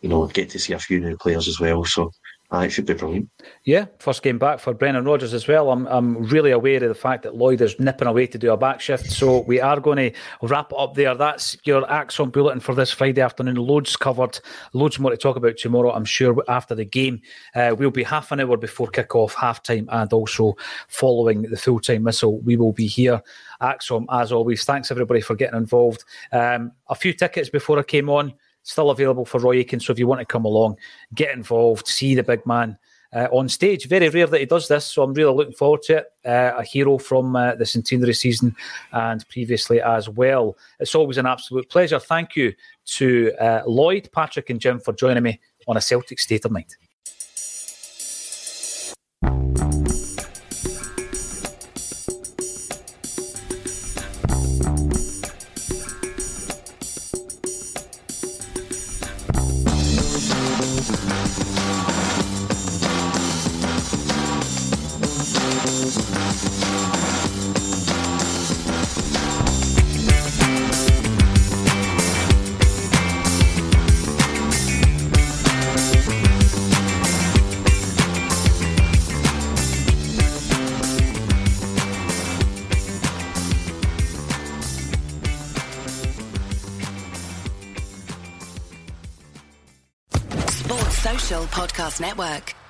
you know get to see a few new players as well. So uh, it should be brilliant. Yeah, first game back for Brendan Rodgers as well. I'm I'm really aware of the fact that Lloyd is nipping away to do a back shift, so we are going to wrap up there. That's your ACSOM bulletin for this Friday afternoon. Loads covered, loads more to talk about tomorrow. I'm sure after the game, uh, we'll be half an hour before kick off, half time, and also following the full time whistle. We will be here. ACSOM, as always. Thanks everybody for getting involved. Um, a few tickets before I came on still available for Roy Aitken. So if you want to come along, get involved, see the big man uh, on stage. Very rare that he does this, so I'm really looking forward to it. Uh, a hero from uh, the centenary season and previously as well. It's always an absolute pleasure. Thank you to uh, Lloyd, Patrick, and Jim for joining me on a Celtic State of Mind. Podcast Network.